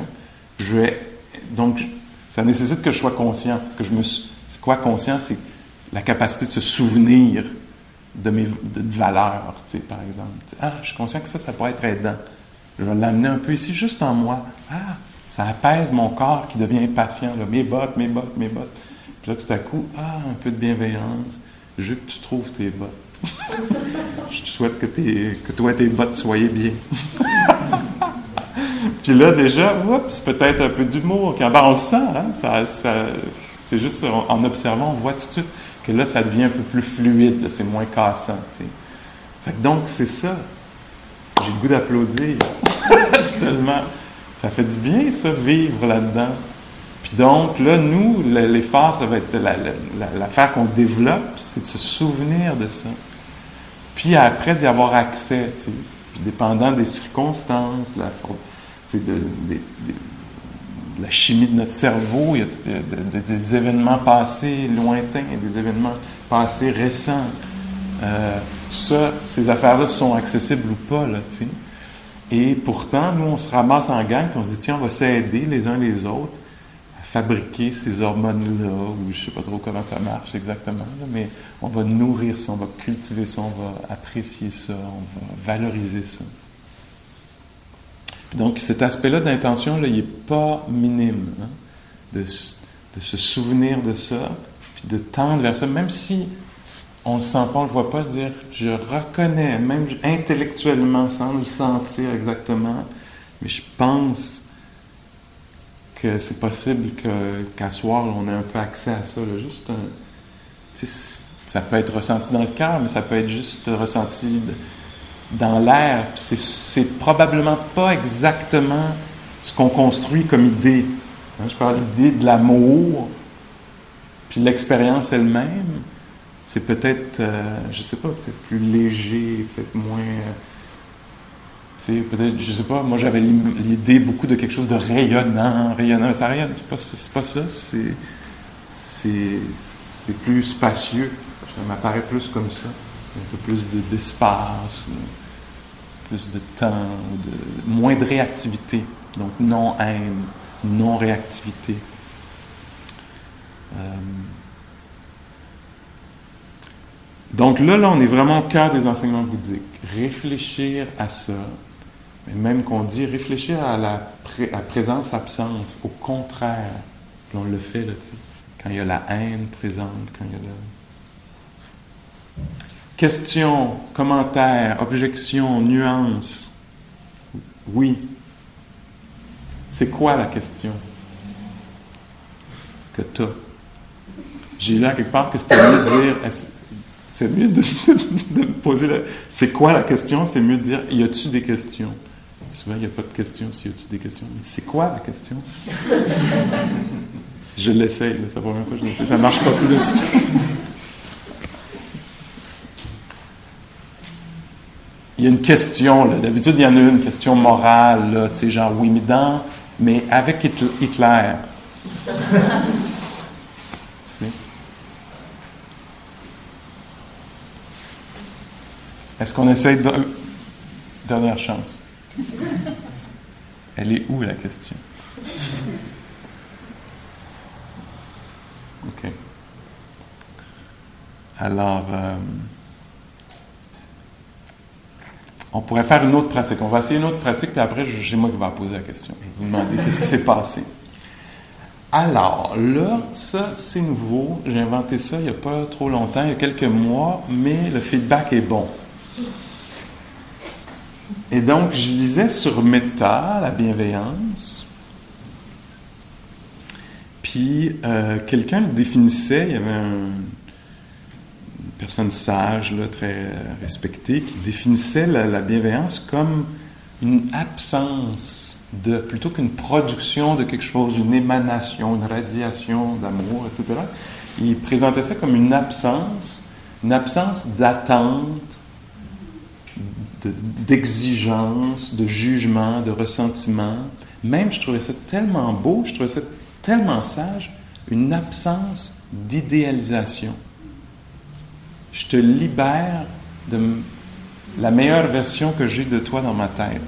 Donc, ça nécessite que je sois conscient, que je me. C'est quoi conscient? C'est la capacité de se souvenir de mes valeurs, tu par exemple. Ah, je suis conscient que ça, ça pourrait être aidant. Je vais l'amener un peu ici, juste en moi. Ah, ça apaise mon corps qui devient impatient. Mes bottes, mes bottes, mes bottes. Puis là, tout à coup, ah, un peu de bienveillance. Je veux que tu trouves tes bottes. je te souhaite que, tes, que toi et tes bottes soyez bien. Puis là, déjà, oups, peut-être un peu d'humour. Ben, on le sent, hein? ça, ça, c'est juste en observant, on voit tout de suite que là, ça devient un peu plus fluide, c'est moins cassant. Fait donc, c'est ça. J'ai le goût d'applaudir. c'est. Ça fait du bien, ça, vivre là-dedans. Puis donc, là, nous, l'effort, ça va être l'affaire qu'on développe, c'est de se souvenir de ça. Puis après, d'y avoir accès. Puis dépendant des circonstances, la, de, de, de, la chimie de notre cerveau, il y a des événements passés lointains, et des événements passés récents. Euh, tout ça, ces affaires-là sont accessibles ou pas, là, tu sais. Et pourtant, nous, on se ramasse en gang, puis on se dit, tiens, on va s'aider les uns les autres à fabriquer ces hormones-là, ou je sais pas trop comment ça marche exactement, mais on va nourrir ça, on va cultiver ça, on va apprécier ça, on va valoriser ça. Donc cet aspect-là d'intention, il n'est pas minime. Hein, de, se souvenir de ça, puis de tendre vers ça, même si on ne le sent pas, on ne le voit pas, se dire, je reconnais, même intellectuellement, sans le sentir exactement, mais je pense que c'est possible qu'à soir, on ait un peu accès à ça. juste ça peut être ressenti dans le cœur, mais ça peut être juste ressenti dans l'air. C'est probablement pas exactement ce qu'on construit comme idée. Hein, je parle d'idée de l'amour, puis l'expérience elle-même, c'est peut-être, euh, je sais pas, peut-être plus léger, peut-être moins. Euh, tu sais, peut-être, je sais pas, moi j'avais l'idée beaucoup de quelque chose de rayonnant, rayonnant. Ça rayonne, c'est pas, pas ça, c'est, c'est, plus spacieux. Ça m'apparaît plus comme ça un peu plus d'espace, plus de temps, de, moins de réactivité. Donc non-haine, non-réactivité. Euh, donc là, là, on est vraiment au cœur des enseignements bouddhiques. Réfléchir à ça, et même qu'on dit réfléchir à la, présence-absence, au contraire, on le fait là, quand il y a la haine présente, quand il y a le... Questions, commentaires, objections, nuances? Oui. C'est quoi la question que tu? J'ai là quelque part que c'était mieux de dire. C'est mieux de, poser la. C'est quoi la question? C'est mieux de dire y a-tu des questions? Souvent, il n'y a pas de questions s'il y a-tu des questions. C'est quoi la question? je l'essaye, c'est la première fois que je l'essaye. Ça ne marche pas plus. il y a une question, là. D'habitude, il y en a une question morale, tu sais, genre, oui, mais dans, mais avec Hitler. Est-ce qu'on essaye de... Dernière chance? Elle est où la question? OK. Alors, euh, on pourrait faire une autre pratique. On va essayer une autre pratique, puis après, c'est moi qui vais poser la question. Je vais vous demander qu'est-ce qui s'est passé. Alors, là, ça, c'est nouveau. J'ai inventé ça il n'y a pas trop longtemps, il y a quelques mois, mais le feedback est bon. Et donc, je lisais sur Meta, la bienveillance. Puis, euh, quelqu'un le définissait, il y avait un, personne sage, très respectée, qui définissait la, bienveillance comme une absence de, plutôt qu'une production de quelque chose, une émanation, une radiation d'amour, etc. Il présentait ça comme une absence, une absence d'attente, d'exigence, de, de jugement, de ressentiment. Même, je trouvais ça tellement beau, je trouvais ça tellement sage, une absence d'idéalisation je te libère de la meilleure version que j'ai de toi dans ma tête.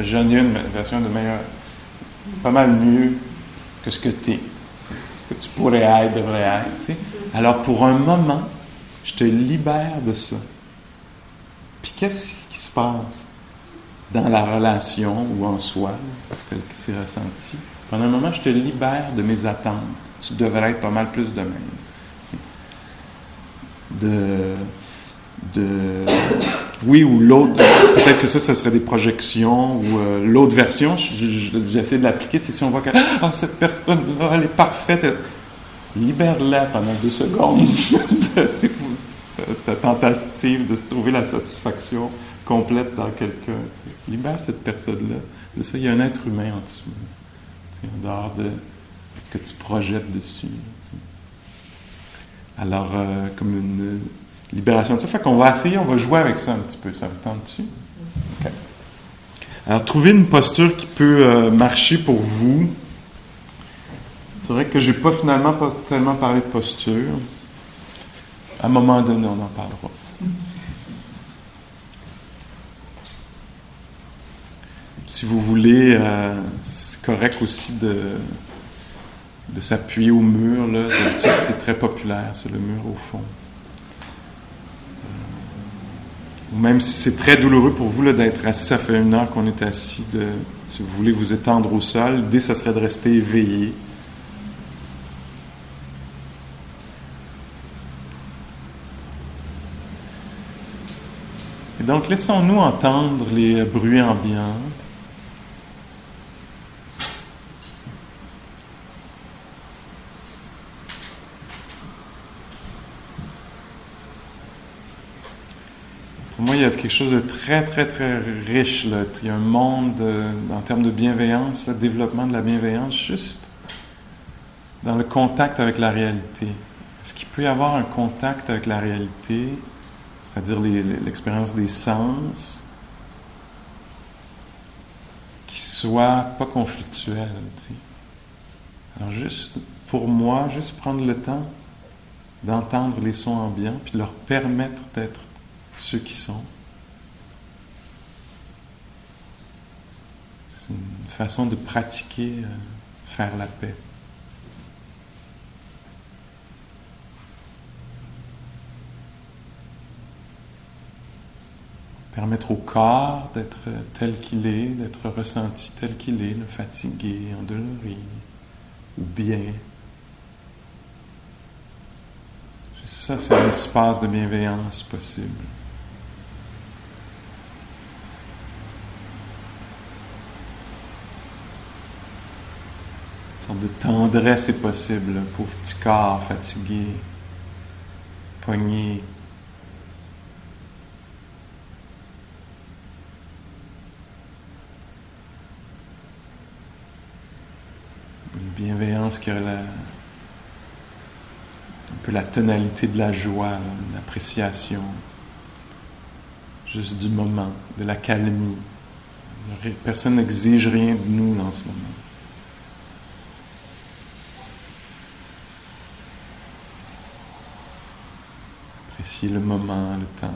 J'en ai une version de meilleure, pas mal mieux que ce que tu es, que tu pourrais être, devrais être. Alors pour un moment, je te libère de ça. Puis qu'est-ce qui se passe dans la relation ou en soi, tel que c'est ressenti? Pendant un moment, je te libère de mes attentes. Tu devrais être pas mal plus de même de de oui ou l'autre peut-être que ça ce serait des projections ou euh, l'autre version. J'essaie de l'appliquer c'est si on voit que ah, cette personne là elle est parfaite. Libère-la pendant deux secondes de ta tentative de trouver la satisfaction complète dans quelqu'un libère cette personne là de ça. Il y a un être humain en dessous en dehors de ce que tu projettes dessus alors euh, comme une libération de ça. Fait qu'on va essayer, on va jouer avec ça un petit peu. Ça vous tente dessus? OK. Alors, trouvez une posture qui peut euh, marcher pour vous. C'est vrai que j'ai pas finalement pas tellement parlé de posture. À un moment donné, on en parlera. Si vous voulez, euh, c'est correct aussi de, de s'appuyer au mur. Là. c'est très populaire, c'est le mur au fond ou même si c'est très douloureux pour vous d'être assis, ça fait une heure qu'on est assis, si vous voulez vous étendre au sol, l'idée, ça serait de rester éveillé. Et donc, laissons-nous entendre les bruits ambiants. Moi, il y a quelque chose de très, très, très riche. Là. Il y a un monde euh, en termes de bienveillance, le développement de la bienveillance, juste dans le contact avec la réalité. Est-ce qu'il peut y avoir un contact avec la réalité, c'est-à-dire l'expérience des sens, qui soit pas conflictuel? Alors juste, pour moi, juste prendre le temps d'entendre les sons ambiants, puis leur permettre d'être ceux qui sont. C'est une façon de pratiquer euh, faire la paix. Permettre au corps d'être tel qu'il est, d'être ressenti tel qu'il est, le fatigué, endolori, ou bien. Ça, c'est un espace de bienveillance possible. sorte de tendresse est possible, pauvre petit corps fatigué, poigné. Une bienveillance qui la, un peu la tonalité de la joie, l'appréciation, juste du moment, de la calmie. Personne n'exige rien de nous dans ce moment. Appréciez le moment, le temps.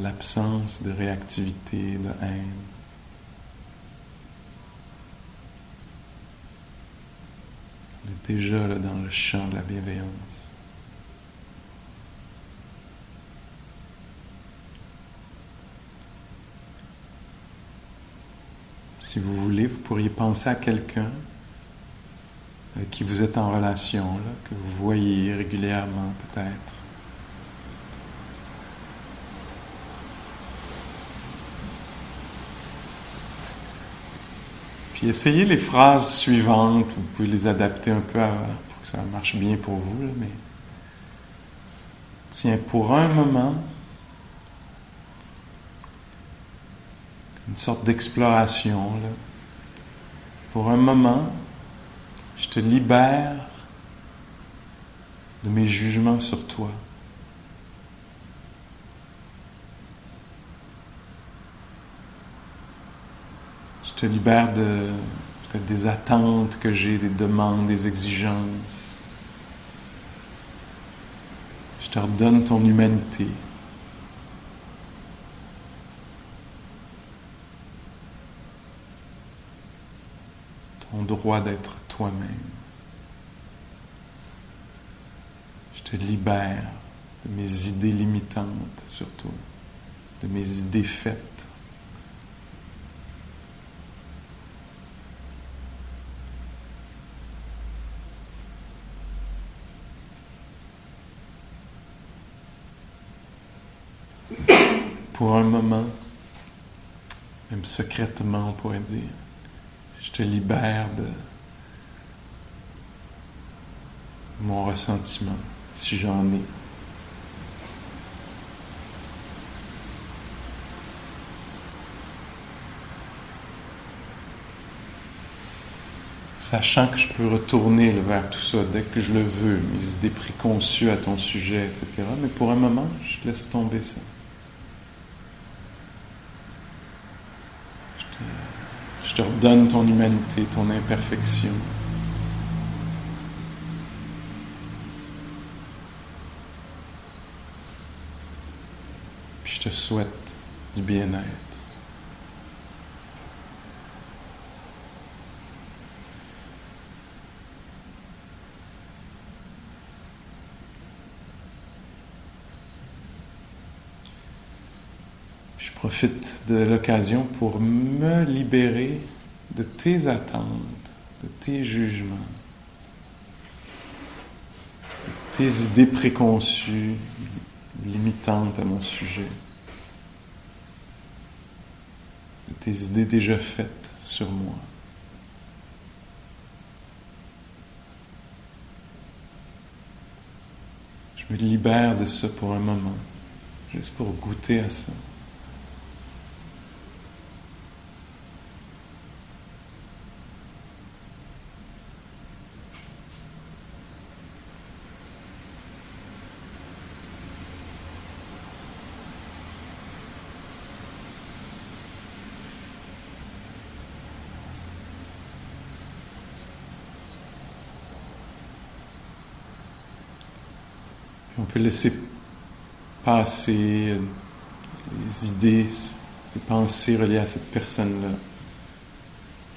L'absence de réactivité, de haine. Déjà dans le champ de la bienveillance. Si vous voulez, vous pourriez penser à quelqu'un avec qui vous êtes en relation, que vous voyez régulièrement peut-être. Puis essayez les phrases suivantes, vous pouvez les adapter un peu pour que ça marche bien pour vous, mais tiens, pour un moment, une sorte d'exploration, pour un moment, je te libère de mes jugements sur toi. Te libère de peut-être des attentes que j'ai, des demandes, des exigences. Je te redonne ton humanité. Ton droit d'être toi-même. Je te libère de mes idées limitantes surtout, de mes idées faites. Pour un moment, même secrètement on pourrait dire, je te libère de mon ressentiment, si j'en ai. Sachant que je peux retourner vers tout ça dès que je le veux, mes idées préconçues à ton sujet, etc. Mais pour un moment, je laisse tomber ça. Je te, je te redonne ton humanité, ton imperfection. je te souhaite du bien-être. Je profite de l'occasion pour me libérer de tes attentes, de tes jugements, de tes idées préconçues, limitantes à mon sujet. tes idées déjà faites sur moi. Je me libère de ça pour un moment, juste pour goûter à ça. Peut laisser passer les idées, les pensées reliées à cette personne-là.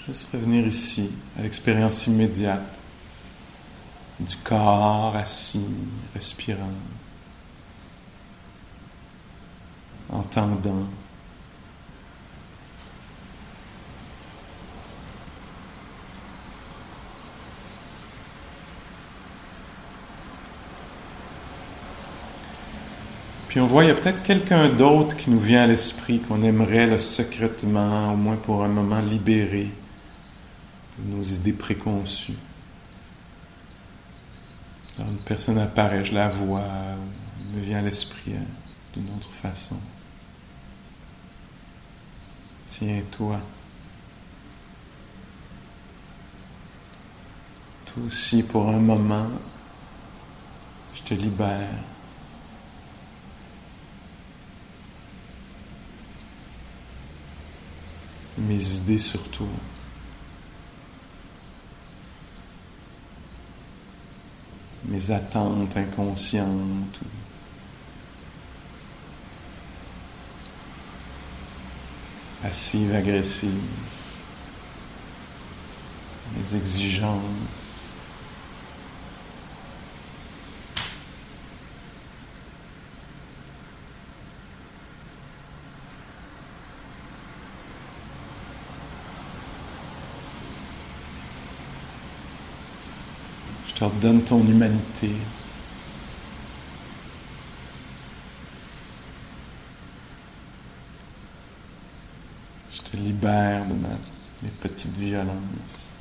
Juste revenir ici, à l'expérience immédiate du corps assis, respirant, entendant. Puis on voit, il y a peut-être quelqu'un d'autre qui nous vient à l'esprit, qu'on aimerait secrètement, au moins pour un moment, libérer de nos idées préconçues. Alors une personne apparaît, je la vois, me vient à l'esprit hein, d'une autre façon. Tiens, toi. Toi aussi, pour un moment, je te libère. Mes idées surtout. Mes attentes inconscientes. Passives, agressives. Mes exigences. Redonne ton humanité. Je te libère de mes petites violences.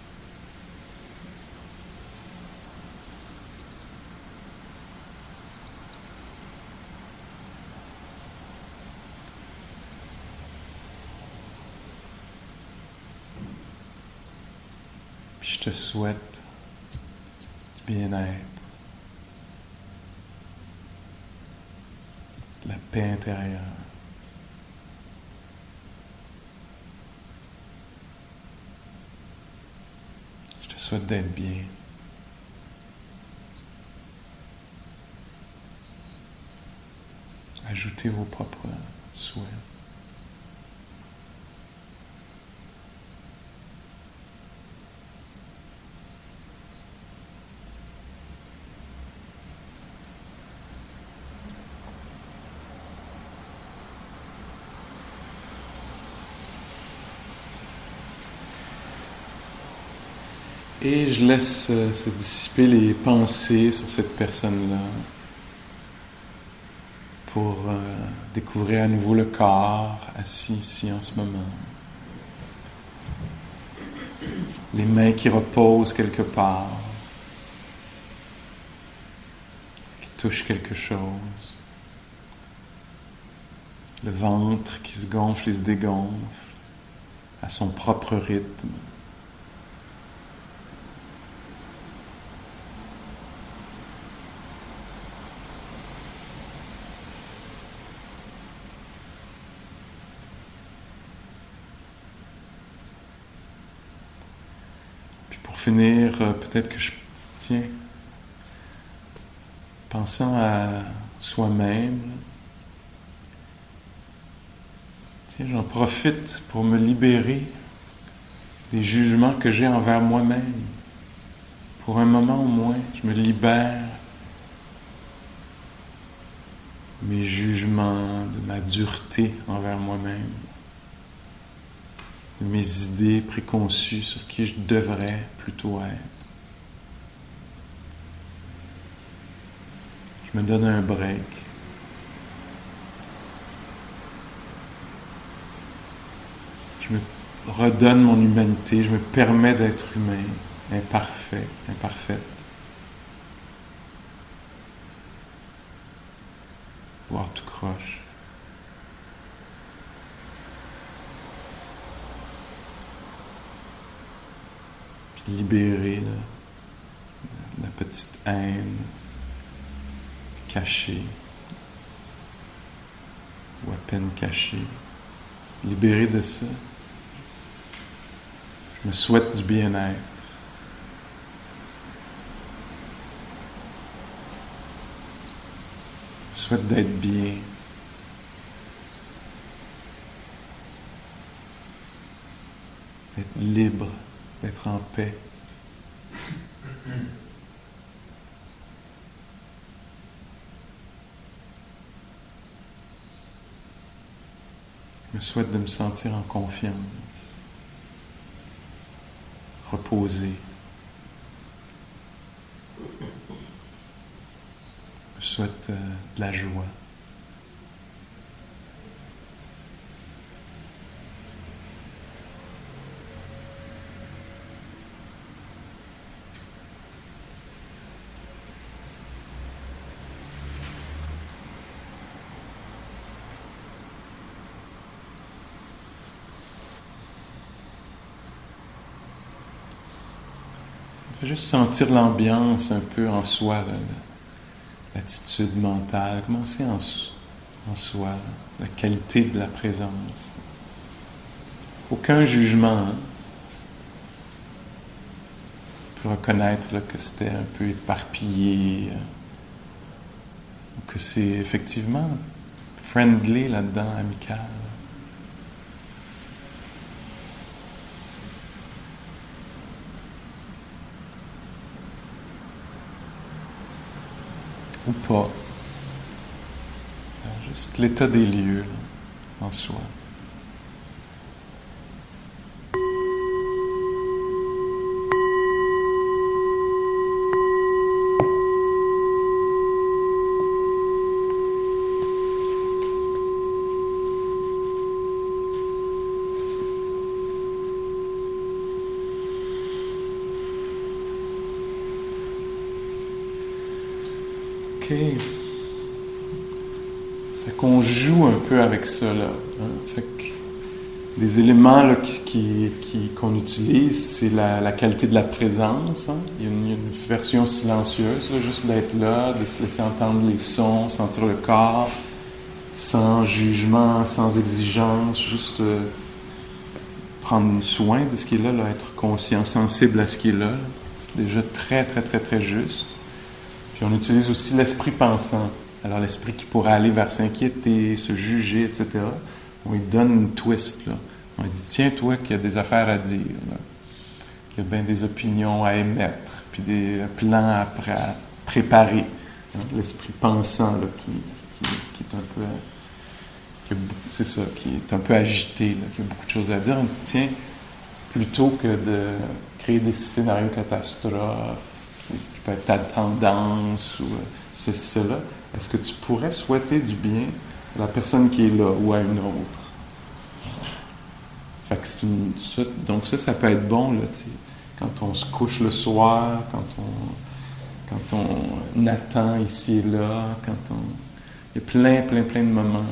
Je te souhaite bien-être, la paix intérieure. Je te souhaite d'être bien. Ajoutez vos propres souhaits. Et je laisse euh, se dissiper les pensées sur cette personne-là pour euh, découvrir à nouveau le corps assis ici en ce moment. Les mains qui reposent quelque part, qui touchent quelque chose. Le ventre qui se gonfle et se dégonfle à son propre rythme. Finir, euh, peut-être que je tiens, pensant à soi-même, tiens, j'en profite pour me libérer des jugements que j'ai envers moi-même. Pour un moment au moins, je me libère mes jugements, de ma dureté envers moi-même mes idées préconçues sur qui je devrais plutôt être. Je me donne un break. Je me redonne mon humanité, je me permets d'être humain, imparfait, imparfaite. Voir tout croche. Libérer la, la petite haine cachée ou à peine cachée. Libérer de ça. Je me souhaite du bien-être. Je souhaite d'être bien. D'être libre d'être en paix. Je souhaite de me sentir en confiance, reposé. Je souhaite euh, de la joie. Juste sentir l'ambiance un peu en soi, l'attitude mentale, commencer en, en soi, la qualité de la présence. Aucun jugement. Hein. Peut reconnaître que c'était un peu éparpillé, euh, que c'est effectivement friendly là-dedans, amical. Ou pas. Juste l'état des lieux en soi. Fait qu'on joue un peu avec Hein. Des éléments qu'on utilise, c'est la, qualité de la présence. Hein. Il, y a une, version silencieuse, juste d'être là, de se laisser entendre les sons, sentir le corps, sans jugement, sans exigence, juste euh, prendre soin de ce qui est là, être conscient, sensible à ce qui est là. C'est déjà très, très, très, très juste. Puis on utilise aussi l'esprit pensant. Alors l'esprit qui pourrait aller vers s'inquiéter, se juger, etc. On lui donne une twist. Là. On lui dit, tiens, toi qui as des affaires à dire, qui a bien des opinions à émettre, puis des plans à, préparer. Hein. L'esprit pensant qui, est un peu... C'est ça, qui est un peu agité, qui a beaucoup de choses à dire. On dit, tiens, plutôt que de créer des scénarios catastrophes qui, peuvent être ta tendance ou ceci, cela, est-ce que tu pourrais souhaiter du bien à la personne qui est là ou à une autre? Donc ça, ça peut être bon, quand on se couche le soir, quand on, quand on attend ici et là, quand on... Il y a plein, plein, plein de moments,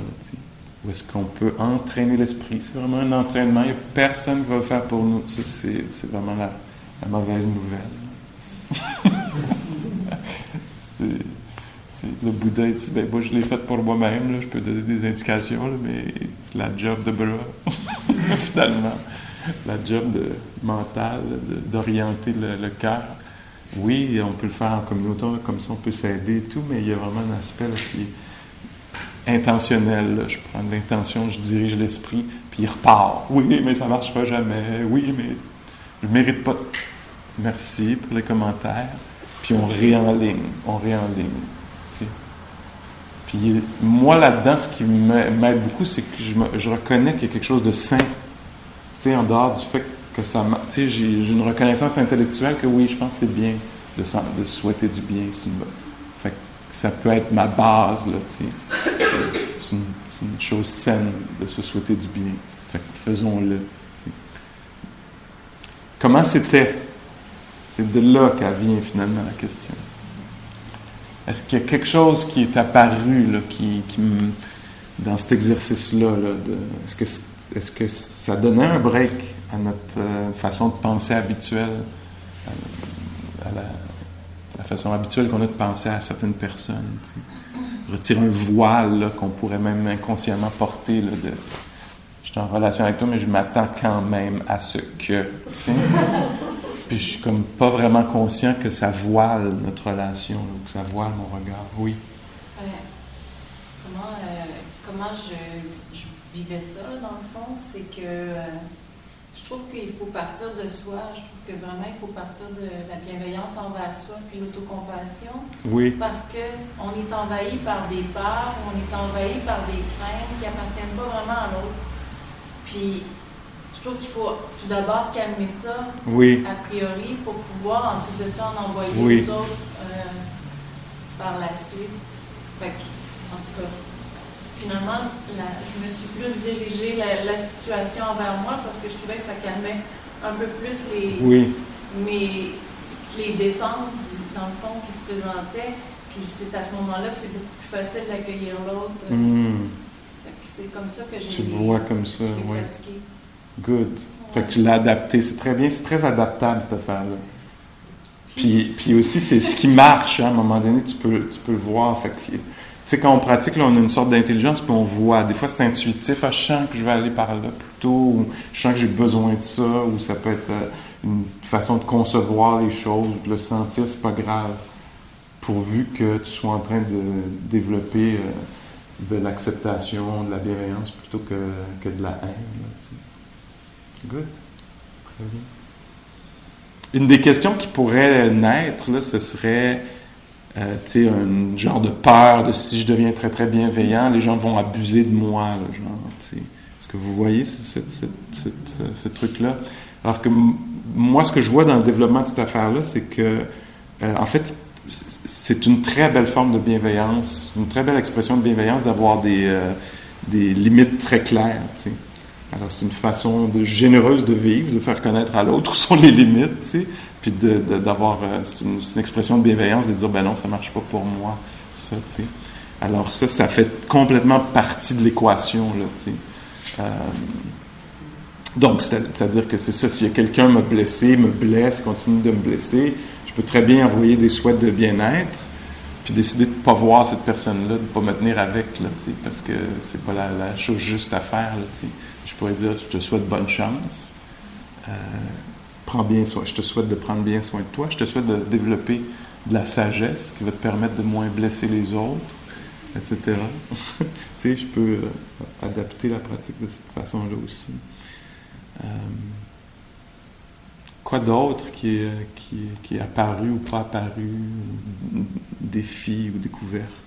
où est-ce qu'on peut entraîner l'esprit. C'est vraiment un entraînement. Il n'y a personne qui va le faire pour nous. Ça, c'est vraiment la, mauvaise nouvelle. Le Bouddha dit ben, moi, je l'ai fait pour moi-même. Je peux donner des indications, mais c'est la job de bras, finalement. La job de, mentale, d'orienter le, le cœur. Oui, on peut le faire en communauté, comme ça on peut s'aider et tout, mais il y a vraiment un aspect qui est intentionnel. Je prends de l'intention, je dirige l'esprit, puis il repart. Oui, mais ça ne marchera jamais. Oui, mais je ne mérite pas. Merci pour les commentaires. Puis on réenligne. On réenligne. Puis moi, là-dedans, ce qui m'aide beaucoup, c'est que je, je reconnais qu'il y a quelque chose de sain. Tu en dehors du fait que ça Tu sais, j'ai une reconnaissance intellectuelle que oui, je pense que c'est bien de, souhaiter du bien. Fait ça peut être ma base, là, tu sais. C'est une, chose saine de se souhaiter du bien. Fait faisons-le, Comment c'était? C'est de là qu'elle vient finalement la question. Est-ce qu'il y a quelque chose qui est apparu là, qui, dans cet exercice-là? est-ce, que, ça donnait un break à notre euh, façon de penser habituelle, à, la, façon habituelle qu'on a de penser à certaines personnes? Retire un voile qu'on pourrait même inconsciemment porter. De, je suis en relation avec toi, mais je m'attends quand même à ce que. Puis je suis comme pas vraiment conscient que ça voile notre relation, que ça voile mon regard. Oui. Euh, comment, euh, comment je, je, vivais ça, dans le fond, c'est que euh, je trouve qu'il faut partir de soi. Je trouve que vraiment, il faut partir de la bienveillance envers soi, puis l'autocompassion. Oui. Parce qu'on est envahi par des peurs, on est envahi par des craintes qui appartiennent pas vraiment à l'autre. Puis je trouve qu'il faut tout d'abord calmer ça, a priori, pour pouvoir ensuite de ça en envoyer aux autres euh, par la suite. Fait en tout cas, finalement, je me suis plus dirigée la, situation envers moi parce que je trouvais que ça calmait un peu plus les, oui. mes, les défenses, dans le fond, qui se présentaient. Puis c'est à ce moment-là que c'est beaucoup plus facile d'accueillir l'autre. Hmm. C'est comme ça que j'ai Tu vois comme ça, oui. Good. Fait que tu l'as adapté. C'est très bien, c'est très adaptable cette affaire-là. Puis, puis aussi, c'est ce qui marche. Hein, à un moment donné, tu peux, tu peux le voir. Fait tu sais, quand on pratique, on a une sorte d'intelligence, puis on voit. Des fois, c'est intuitif. Ah, je sens que je vais aller par là plutôt, ou je sens que j'ai besoin de ça, ou ça peut être euh, une façon de concevoir les choses, de le sentir, c'est pas grave. Pourvu que tu sois en train de développer euh, de l'acceptation, de la bienveillance, plutôt que, que de la haine. Good. Une des questions qui pourrait naître, là, ce serait euh, un genre de peur de si je deviens très très bienveillant, les gens vont abuser de moi. Est-ce que vous voyez ce, truc-là? Alors que moi, ce que je vois dans le développement de cette affaire-là, c'est que, euh, en fait, c'est une très belle forme de bienveillance, une très belle expression de bienveillance d'avoir des, euh, des limites très claires. Alors, c'est une façon de, généreuse de vivre, de faire connaître à l'autre où sont les limites, tu sais, puis d'avoir, euh, c'est une, expression de bienveillance, de dire, ben non, ça marche pas pour moi, ça, tu sais. Alors ça, ça fait complètement partie de l'équation, là, tu sais. Euh, donc, c'est-à-dire que c'est ça, a quelqu'un me blessé, me blesse, continue de me blesser, je peux très bien envoyer des souhaits de bien-être, puis décider de ne pas voir cette personne-là, de ne pas me tenir avec, là, tu sais, parce que c'est pas la, la, chose juste à faire, là, tu sais je pourrais dire, je te souhaite bonne chance. Euh, prends bien soin, je te souhaite de prendre bien soin de toi. Je te souhaite de développer de la sagesse qui va te permettre de moins blesser les autres, etc. tu sais, je peux euh, adapter la pratique de cette façon-là aussi. Euh, quoi d'autre qui est, qui, qui est apparu ou pas apparu, défi ou découverte?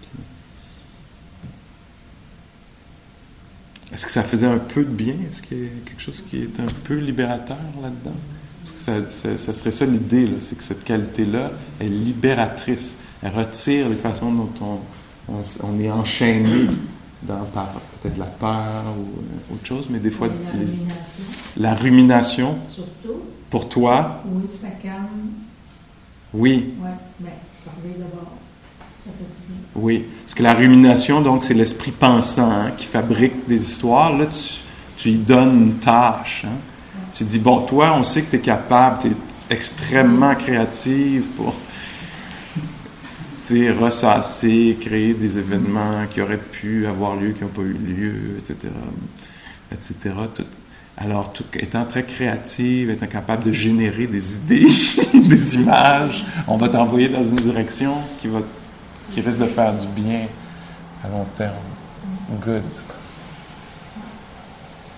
Est-ce que ça faisait un peu de bien? Est-ce qu'il y a quelque chose qui est un peu libérateur là-dedans? Ça, ça, serait ça l'idée, c'est que cette qualité-là est libératrice. Elle retire les façons dont on, on, est enchaîné dans, par peut-être la peur ou euh, autre chose, mais des fois... La rumination. La rumination. Surtout. Pour toi. Oui, ça calme. Oui. Oui, mais ça revient d'abord. Ça fait du bien. Oui, parce que la rumination, donc, c'est l'esprit pensant hein, qui fabrique des histoires. Là, tu, tu y donnes une tâche. Hein. Tu dis, bon, toi, on sait que tu es capable, tu es extrêmement créative pour ressasser, créer des événements qui auraient pu avoir lieu, qui n'ont pas eu lieu, etc. etc. alors, étant très créative, étant capable de générer des idées, des images, on va t'envoyer dans une direction qui, va, qui risque de faire du bien à long terme. Good.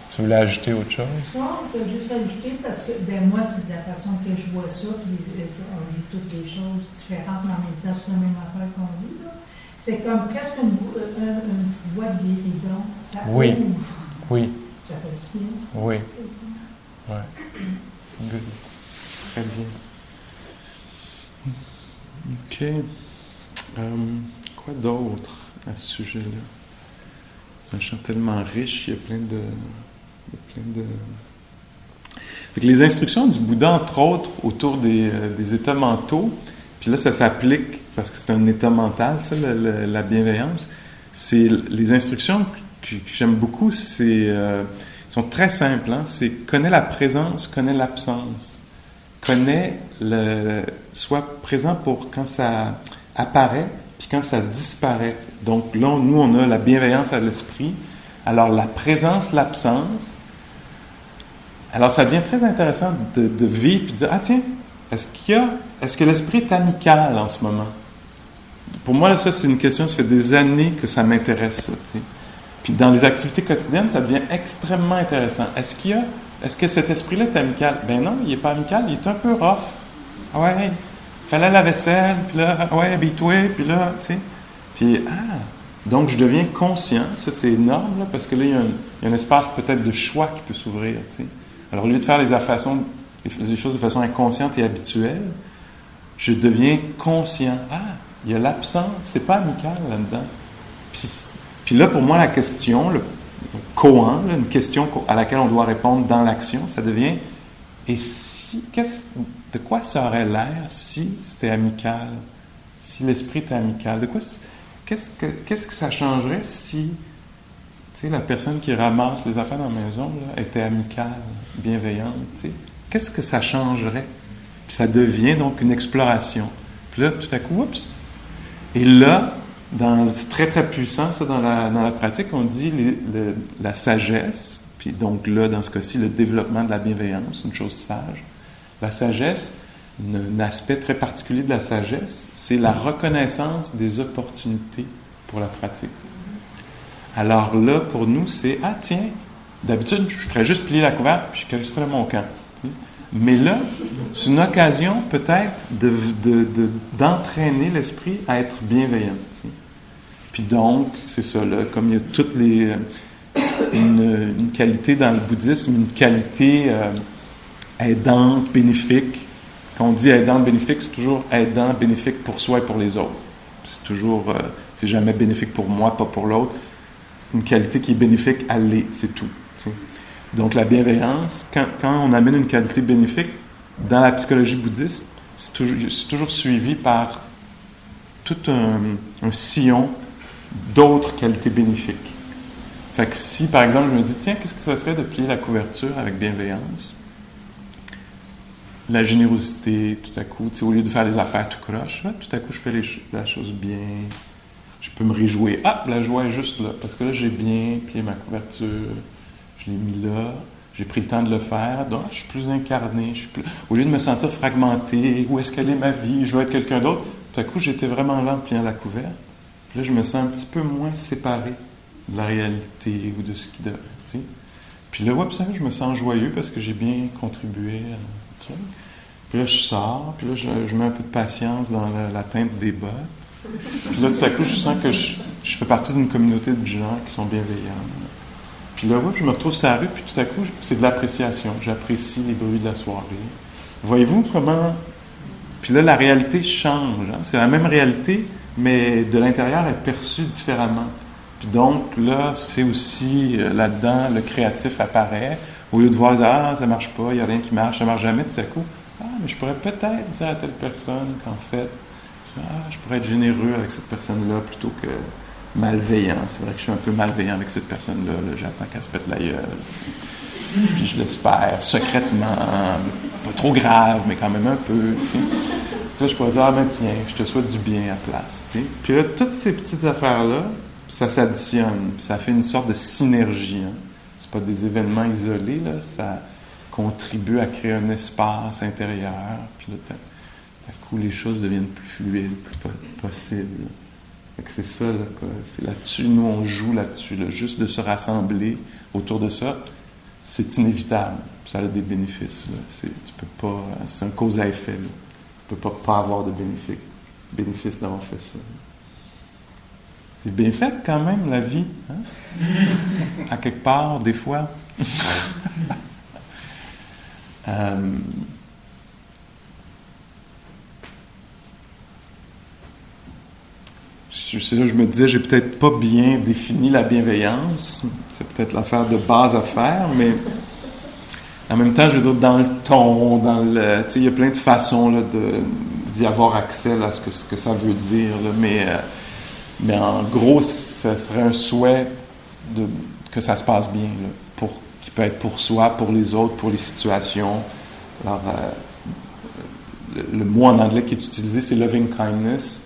Tu voulais ajouter autre chose? Non, je peux juste ajouter parce que ben, moi, c'est de la façon que je vois ça, puis on vit toutes des choses différentes, mais en même temps, c'est la même affaire qu'on vit. C'est comme presque une, une, petite voie de guérison. Ça oui. Ouvre. Oui. Ça fait du bien, ça. Oui. Oui. Good. Très bien. OK. Um, quoi d'autre à ce sujet-là? C'est un chant tellement riche, il y a plein de les instructions du Bouddha, entre autres, autour des, euh, états mentaux, puis là, ça s'applique parce que c'est un état mental, ça, la, bienveillance. C'est les instructions que, j'aime beaucoup, c'est euh, sont très simples. Hein. C'est connais la présence, connais l'absence, connais le, sois présent pour quand ça apparaît, puis quand ça disparaît. Donc là, nous, on a la bienveillance à l'esprit. Alors la présence, l'absence, alors, ça devient très intéressant de, vivre et de dire Ah, tiens, est-ce qu'il y a, est-ce que l'esprit est amical en ce moment Pour moi, ça, c'est une question, ça fait des années que ça m'intéresse, ça, tu Puis dans les activités quotidiennes, ça devient extrêmement intéressant. Est-ce qu'il y a, est-ce que cet esprit-là est amical? Ben non, il n'est pas amical, il est un peu rough. Ah ouais, fallait la vaisselle, puis là, ouais, habille-toi, puis là, tu sais. Puis, ah, donc je deviens conscient, ça c'est énorme, là, parce que là, il y, a un, y a un espace peut-être de choix qui peut s'ouvrir, tu sais. Alors, au lieu de faire les, les choses de façon inconsciente et habituelle, je deviens conscient. Ah, il y a l'absence, c'est pas amical là-dedans. Puis, là, pour moi, la question, le koan, une question à laquelle on doit répondre dans l'action, ça devient et si, de quoi ça aurait l'air si c'était amical, si l'esprit était amical? De quoi, qu'est-ce que, ça changerait si la personne qui ramasse les affaires dans la maison était amicale, bienveillante. Qu'est-ce que ça changerait? Puis ça devient donc une exploration. Puis là, tout à coup, oups! Et là, dans, c'est très très puissant ça dans la, dans la pratique, on dit la sagesse, puis donc là, dans ce cas-ci, le développement de la bienveillance, une chose sage. La sagesse, un aspect très particulier de la sagesse, c'est la reconnaissance des opportunités pour la pratique. Alors là, pour nous, c'est Ah, tiens, d'habitude, je ferais juste plier la couverte puis je caresserais mon camp. Mais là, c'est une occasion peut-être d'entraîner de, l'esprit à être bienveillant. Puis donc, c'est ça, là, comme il y a toutes les. Euh, une, qualité dans le bouddhisme, une qualité euh, aidante, bénéfique. Quand on dit aidante, bénéfique, c'est toujours aidant, bénéfique pour soi et pour les autres. C'est toujours, euh, c'est jamais bénéfique pour moi, pas pour l'autre une qualité qui est bénéfique, à l'est, c'est tout. Donc la bienveillance, quand, on amène une qualité bénéfique, dans la psychologie bouddhiste, c'est toujours, suivi par tout un, sillon d'autres qualités bénéfiques. Fait que si, par exemple, je me dis, tiens, qu'est-ce que ça serait de plier la couverture avec bienveillance? La générosité, tout à coup, au lieu de faire les affaires tout croche, tout à coup, je fais la chose bien, je peux me réjouir. Ah, la joie est juste là, parce que là, j'ai bien plié ma couverture, je l'ai mis là, j'ai pris le temps de le faire, donc je suis plus incarné, je suis plus... au lieu de me sentir fragmenté, où est-ce qu'elle est ma vie, je veux être quelqu'un d'autre, tout à coup, j'étais vraiment là en pliant la couverture. là, je me sens un petit peu moins séparé de la réalité ou de ce qui devrait. Puis là, ouais, ça, je me sens joyeux parce que j'ai bien contribué à Puis là, je sors, puis là, je, mets un peu de patience dans la teinte des bottes. Puis là, tout à coup, je sens que je, fais partie d'une communauté de gens qui sont bienveillants. Puis là, je me retrouve sur la rue, puis tout à coup, c'est de l'appréciation. J'apprécie les bruits de la soirée. Voyez-vous comment... Puis là, la réalité change. Hein. C'est la même réalité, mais de l'intérieur, elle est perçue différemment. Puis donc, là, c'est aussi euh, là-dedans, le créatif apparaît. Au lieu de voir, ah, ça marche pas, il n'y a rien qui marche, ça marche jamais, tout à coup, ah, mais je pourrais peut-être dire à telle personne qu'en fait, ah, je pourrais être généreux avec cette personne-là plutôt que malveillant. C'est vrai que je suis un peu malveillant avec cette personne-là. J'attends qu'elle se pète la gueule. Puis je l'espère secrètement, pas trop grave, mais quand même un peu. Là, je pourrais dire, ah ben tiens, je te souhaite du bien à place. Puis là, toutes ces petites affaires-là, ça s'additionne, ça fait une sorte de synergie. Hein. Des événements isolés, là, ça contribue à créer un espace intérieur. Puis là, d'un coup, les choses deviennent plus fluides, plus possibles. C'est ça, c'est là-dessus, nous on joue là-dessus, juste de se rassembler autour de ça, c'est inévitable. Ça a des bénéfices. C'est, tu peux pas, c'est un cause à effet. Tu peux pas, pas avoir de bénéfice, bénéfice d'avoir fait ça. C'est bien fait quand même, la vie. Hein? à quelque part, des fois. euh, je, me disais, j'ai peut-être pas bien défini la bienveillance. C'est peut-être l'affaire de base à faire, mais en même temps, je veux dire, dans le ton, dans le. Il y a plein de façons là, d'y avoir accès à ce que, ce que ça veut dire. mais, euh, mais en gros, ce serait un souhait que ça se passe bien, pour, qui peut être pour soi, pour les autres, pour les situations. Alors, euh, le, mot en anglais qui est utilisé, c'est loving kindness.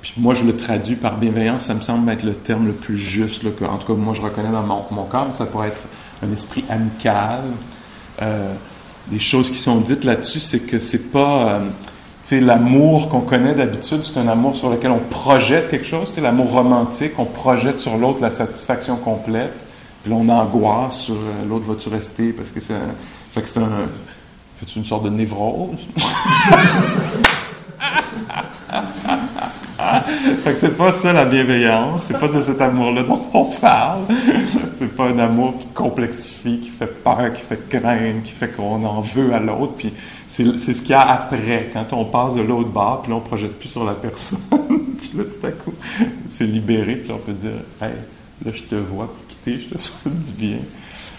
Puis moi, je le traduis par bienveillance, ça me semble être le terme le plus juste, là, que, en tout cas, moi, je reconnais dans mon, mon corps, ça pourrait être un esprit amical. Euh, des choses qui sont dites là-dessus, c'est que c'est pas, euh, l'amour qu'on connaît d'habitude, c'est un amour sur lequel on projette quelque chose, c'est l'amour romantique, on projette sur l'autre la satisfaction complète, puis là, on angoisse sur euh, l'autre va-tu rester, parce que ça, fait que c'est un, une sorte de névrose? fait que c'est pas ça la bienveillance, c'est pas de cet amour-là dont on parle. c'est pas un amour qui complexifie, qui fait peur, qui fait craindre, qui fait qu'on en veut à l'autre. Puis c'est, ce qu'il y a après, quand on passe de l'autre bord, puis là on projette plus sur la personne. puis là tout à coup, c'est libéré, puis là on peut dire, hey, là je te vois pour quitter, je te souhaite du bien.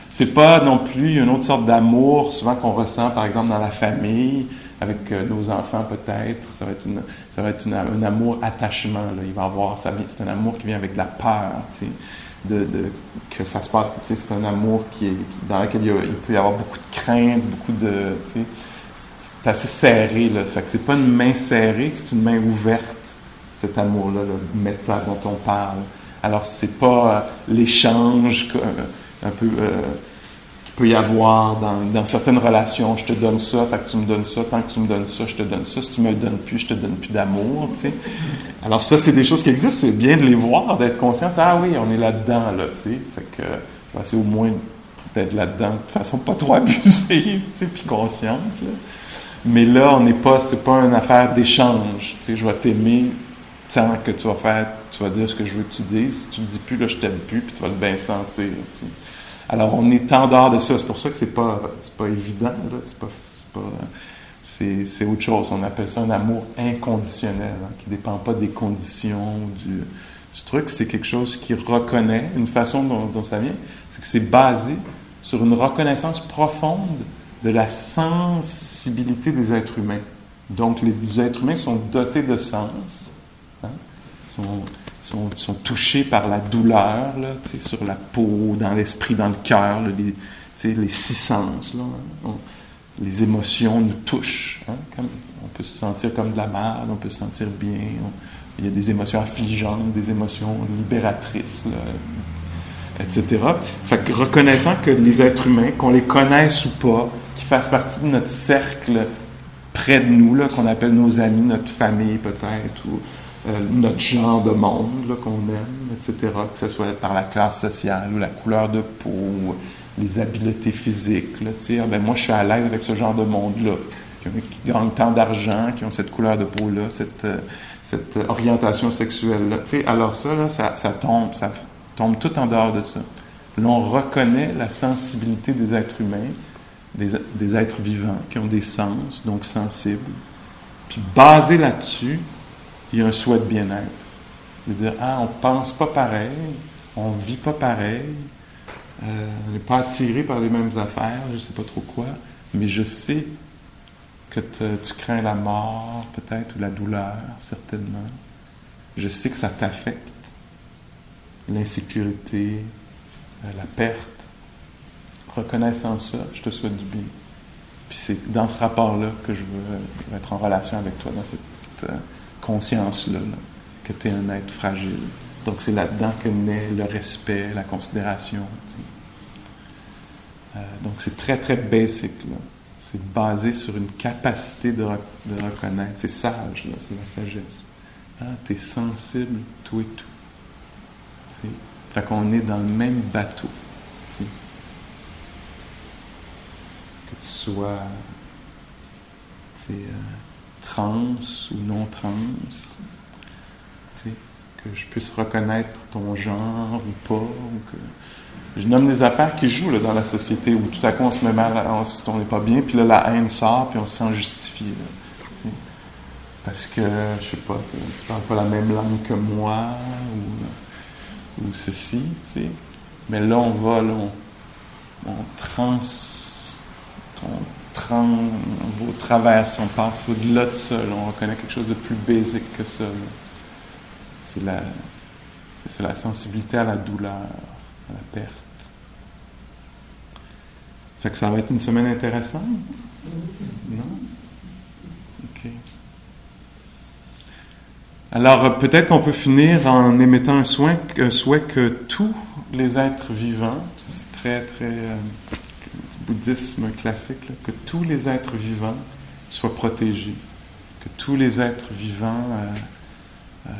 C'est pas non plus une autre sorte d'amour, souvent qu'on ressent par exemple dans la famille avec euh, nos enfants peut-être. Ça va être, ça va être un amour attachement. Là. Il va avoir, c'est un amour qui vient avec la peur, de, de, que ça se passe. Tu sais, c'est un amour qui est, dans lequel il, peut y avoir beaucoup de crainte, beaucoup de, c'est assez serré. Là. Fait que c'est pas une main serrée, c'est une main ouverte. Cet amour-là, le méta dont on parle. Alors c'est pas euh, l'échange un peu euh, peut y avoir dans, dans, certaines relations. Je te donne ça, fait que tu me donnes ça. Tant que tu me donnes ça, je te donne ça. Si tu me le donnes plus, je te donne plus d'amour. Tu sais. Alors ça, c'est des choses qui existent. C'est bien de les voir, d'être conscient. ah oui, on est là-dedans, là. Tu sais. Fait que c'est au moins d'être là-dedans de façon pas trop abusive, tu sais, puis consciente. Là. Mais là, on n'est pas, c'est pas une affaire d'échange. Tu sais, je vais t'aimer tant que tu vas faire, tu vas dire ce que je veux que tu dises. Si tu le dis plus, là, je t'aime plus, puis tu vas le bien sentir. Alors, on est en dehors de ça. C'est pour ça que c'est pas, pas évident. C'est, pas, c'est, c'est, autre chose. On appelle ça un amour inconditionnel, hein, qui dépend pas des conditions du, du, truc. C'est quelque chose qui reconnaît, une façon dont, ça vient, c'est que c'est basé sur une reconnaissance profonde de la sensibilité des êtres humains. Donc, les êtres humains sont dotés de sens, hein, sont, sont, touchés par la douleur, là, sur la peau, dans l'esprit, dans le cœur, les, les six sens. Hein. les émotions nous touchent. Hein, on peut se sentir comme de la merde, on peut se sentir bien. il y a des émotions affligeantes, des émotions libératrices, etc. Fait que reconnaissant que les êtres humains, qu'on les connaisse ou pas, qui fassent partie de notre cercle près de nous, qu'on appelle nos amis, notre famille peut-être, ou euh, notre genre de monde qu'on aime, etc., que ce soit par la classe sociale ou la couleur de peau, ou les habiletés physiques. Là, ah, ben moi, je suis à l'aise avec ce genre de monde-là, qui, qui gagnent tant d'argent, qui ont cette couleur de peau-là, cette, euh, cette orientation sexuelle-là. Alors ça, là, ça, ça, tombe, ça tombe tout en dehors de ça. Là, on reconnaît la sensibilité des êtres humains, des, êtres vivants qui ont des sens, donc sensibles. Puis basé là-dessus, il y a un souhait de bien-être. De dire, ah, on pense pas pareil, on vit pas pareil, euh, on n'est pas attiré par les mêmes affaires, je sais pas trop quoi, mais je sais que tu crains la mort, peut-être, ou la douleur, certainement. Je sais que ça t'affecte. L'insécurité, euh, la perte. Reconnaissant ça, je te souhaite du bien. Puis c'est dans ce rapport-là que je veux être en relation avec toi, dans cette euh, conscience-là, que tu es un être fragile. Donc c'est là-dedans que naît le respect, la considération. Euh, donc c'est très, très basic. Là. C'est basé sur une capacité de, reconnaître. C'est sage, c'est la sagesse. Ah, tu es sensible, tout et tout. T'sais. Fait qu'on est dans le même bateau. T'sais. Sois euh, trans ou non trans, que je puisse reconnaître ton genre ou pas, que je nomme des affaires qui jouent dans la société où tout à coup on se met mal, on n'est pas bien, puis là la haine sort, puis on se sent justifié. parce que, je sais pas, tu parles pas la même langue que moi, ou, ceci. Mais là, on va, là, on trans, on, trans, on va au travers, on passe au-delà de ça, on reconnaît quelque chose de plus basique que ça. C'est la, c'est la sensibilité à la douleur, à la perte. Fait que ça va être une semaine intéressante? Non? OK. Alors, peut-être qu'on peut finir en émettant un, souhait que tous les êtres vivants, c'est très, très euh, bouddhisme classique, que tous les êtres vivants soient protégés, que tous les êtres vivants euh, euh,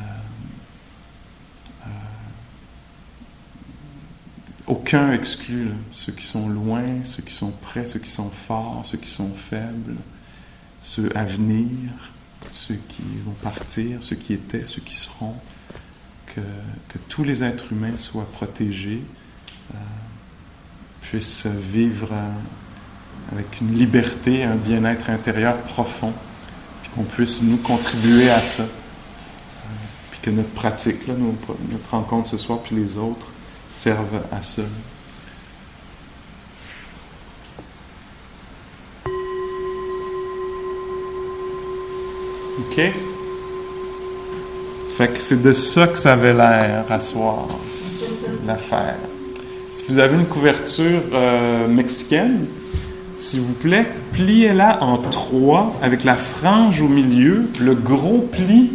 Aucun exclut ceux qui sont loin, ceux qui sont près, ceux qui sont forts, ceux qui sont faibles, ceux à venir, ceux qui vont partir, ceux qui étaient, ceux qui seront. Que, tous les êtres humains soient protégés, euh, puissent vivre avec une liberté, un bien-être intérieur profond, puis qu'on puisse nous contribuer à ça. Euh, puis que notre pratique, notre rencontre ce soir, puis les autres, servent à ça. OK? Fait que c'est de ça que ça avait l'air à soir, l'affaire. Si vous avez une couverture euh, mexicaine, s'il vous plaît, pliez-la en trois avec la frange au milieu, le gros pli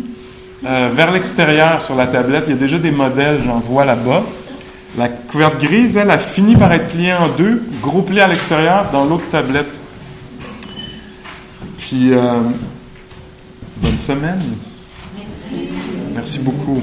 euh, vers l'extérieur sur la tablette. Il y a déjà des modèles, j'en vois là-bas. La couverte grise, elle, a fini par être pliée en deux, gros pli à l'extérieur, dans l'autre tablette. Puis, euh, bonne semaine. Merci. Merci beaucoup.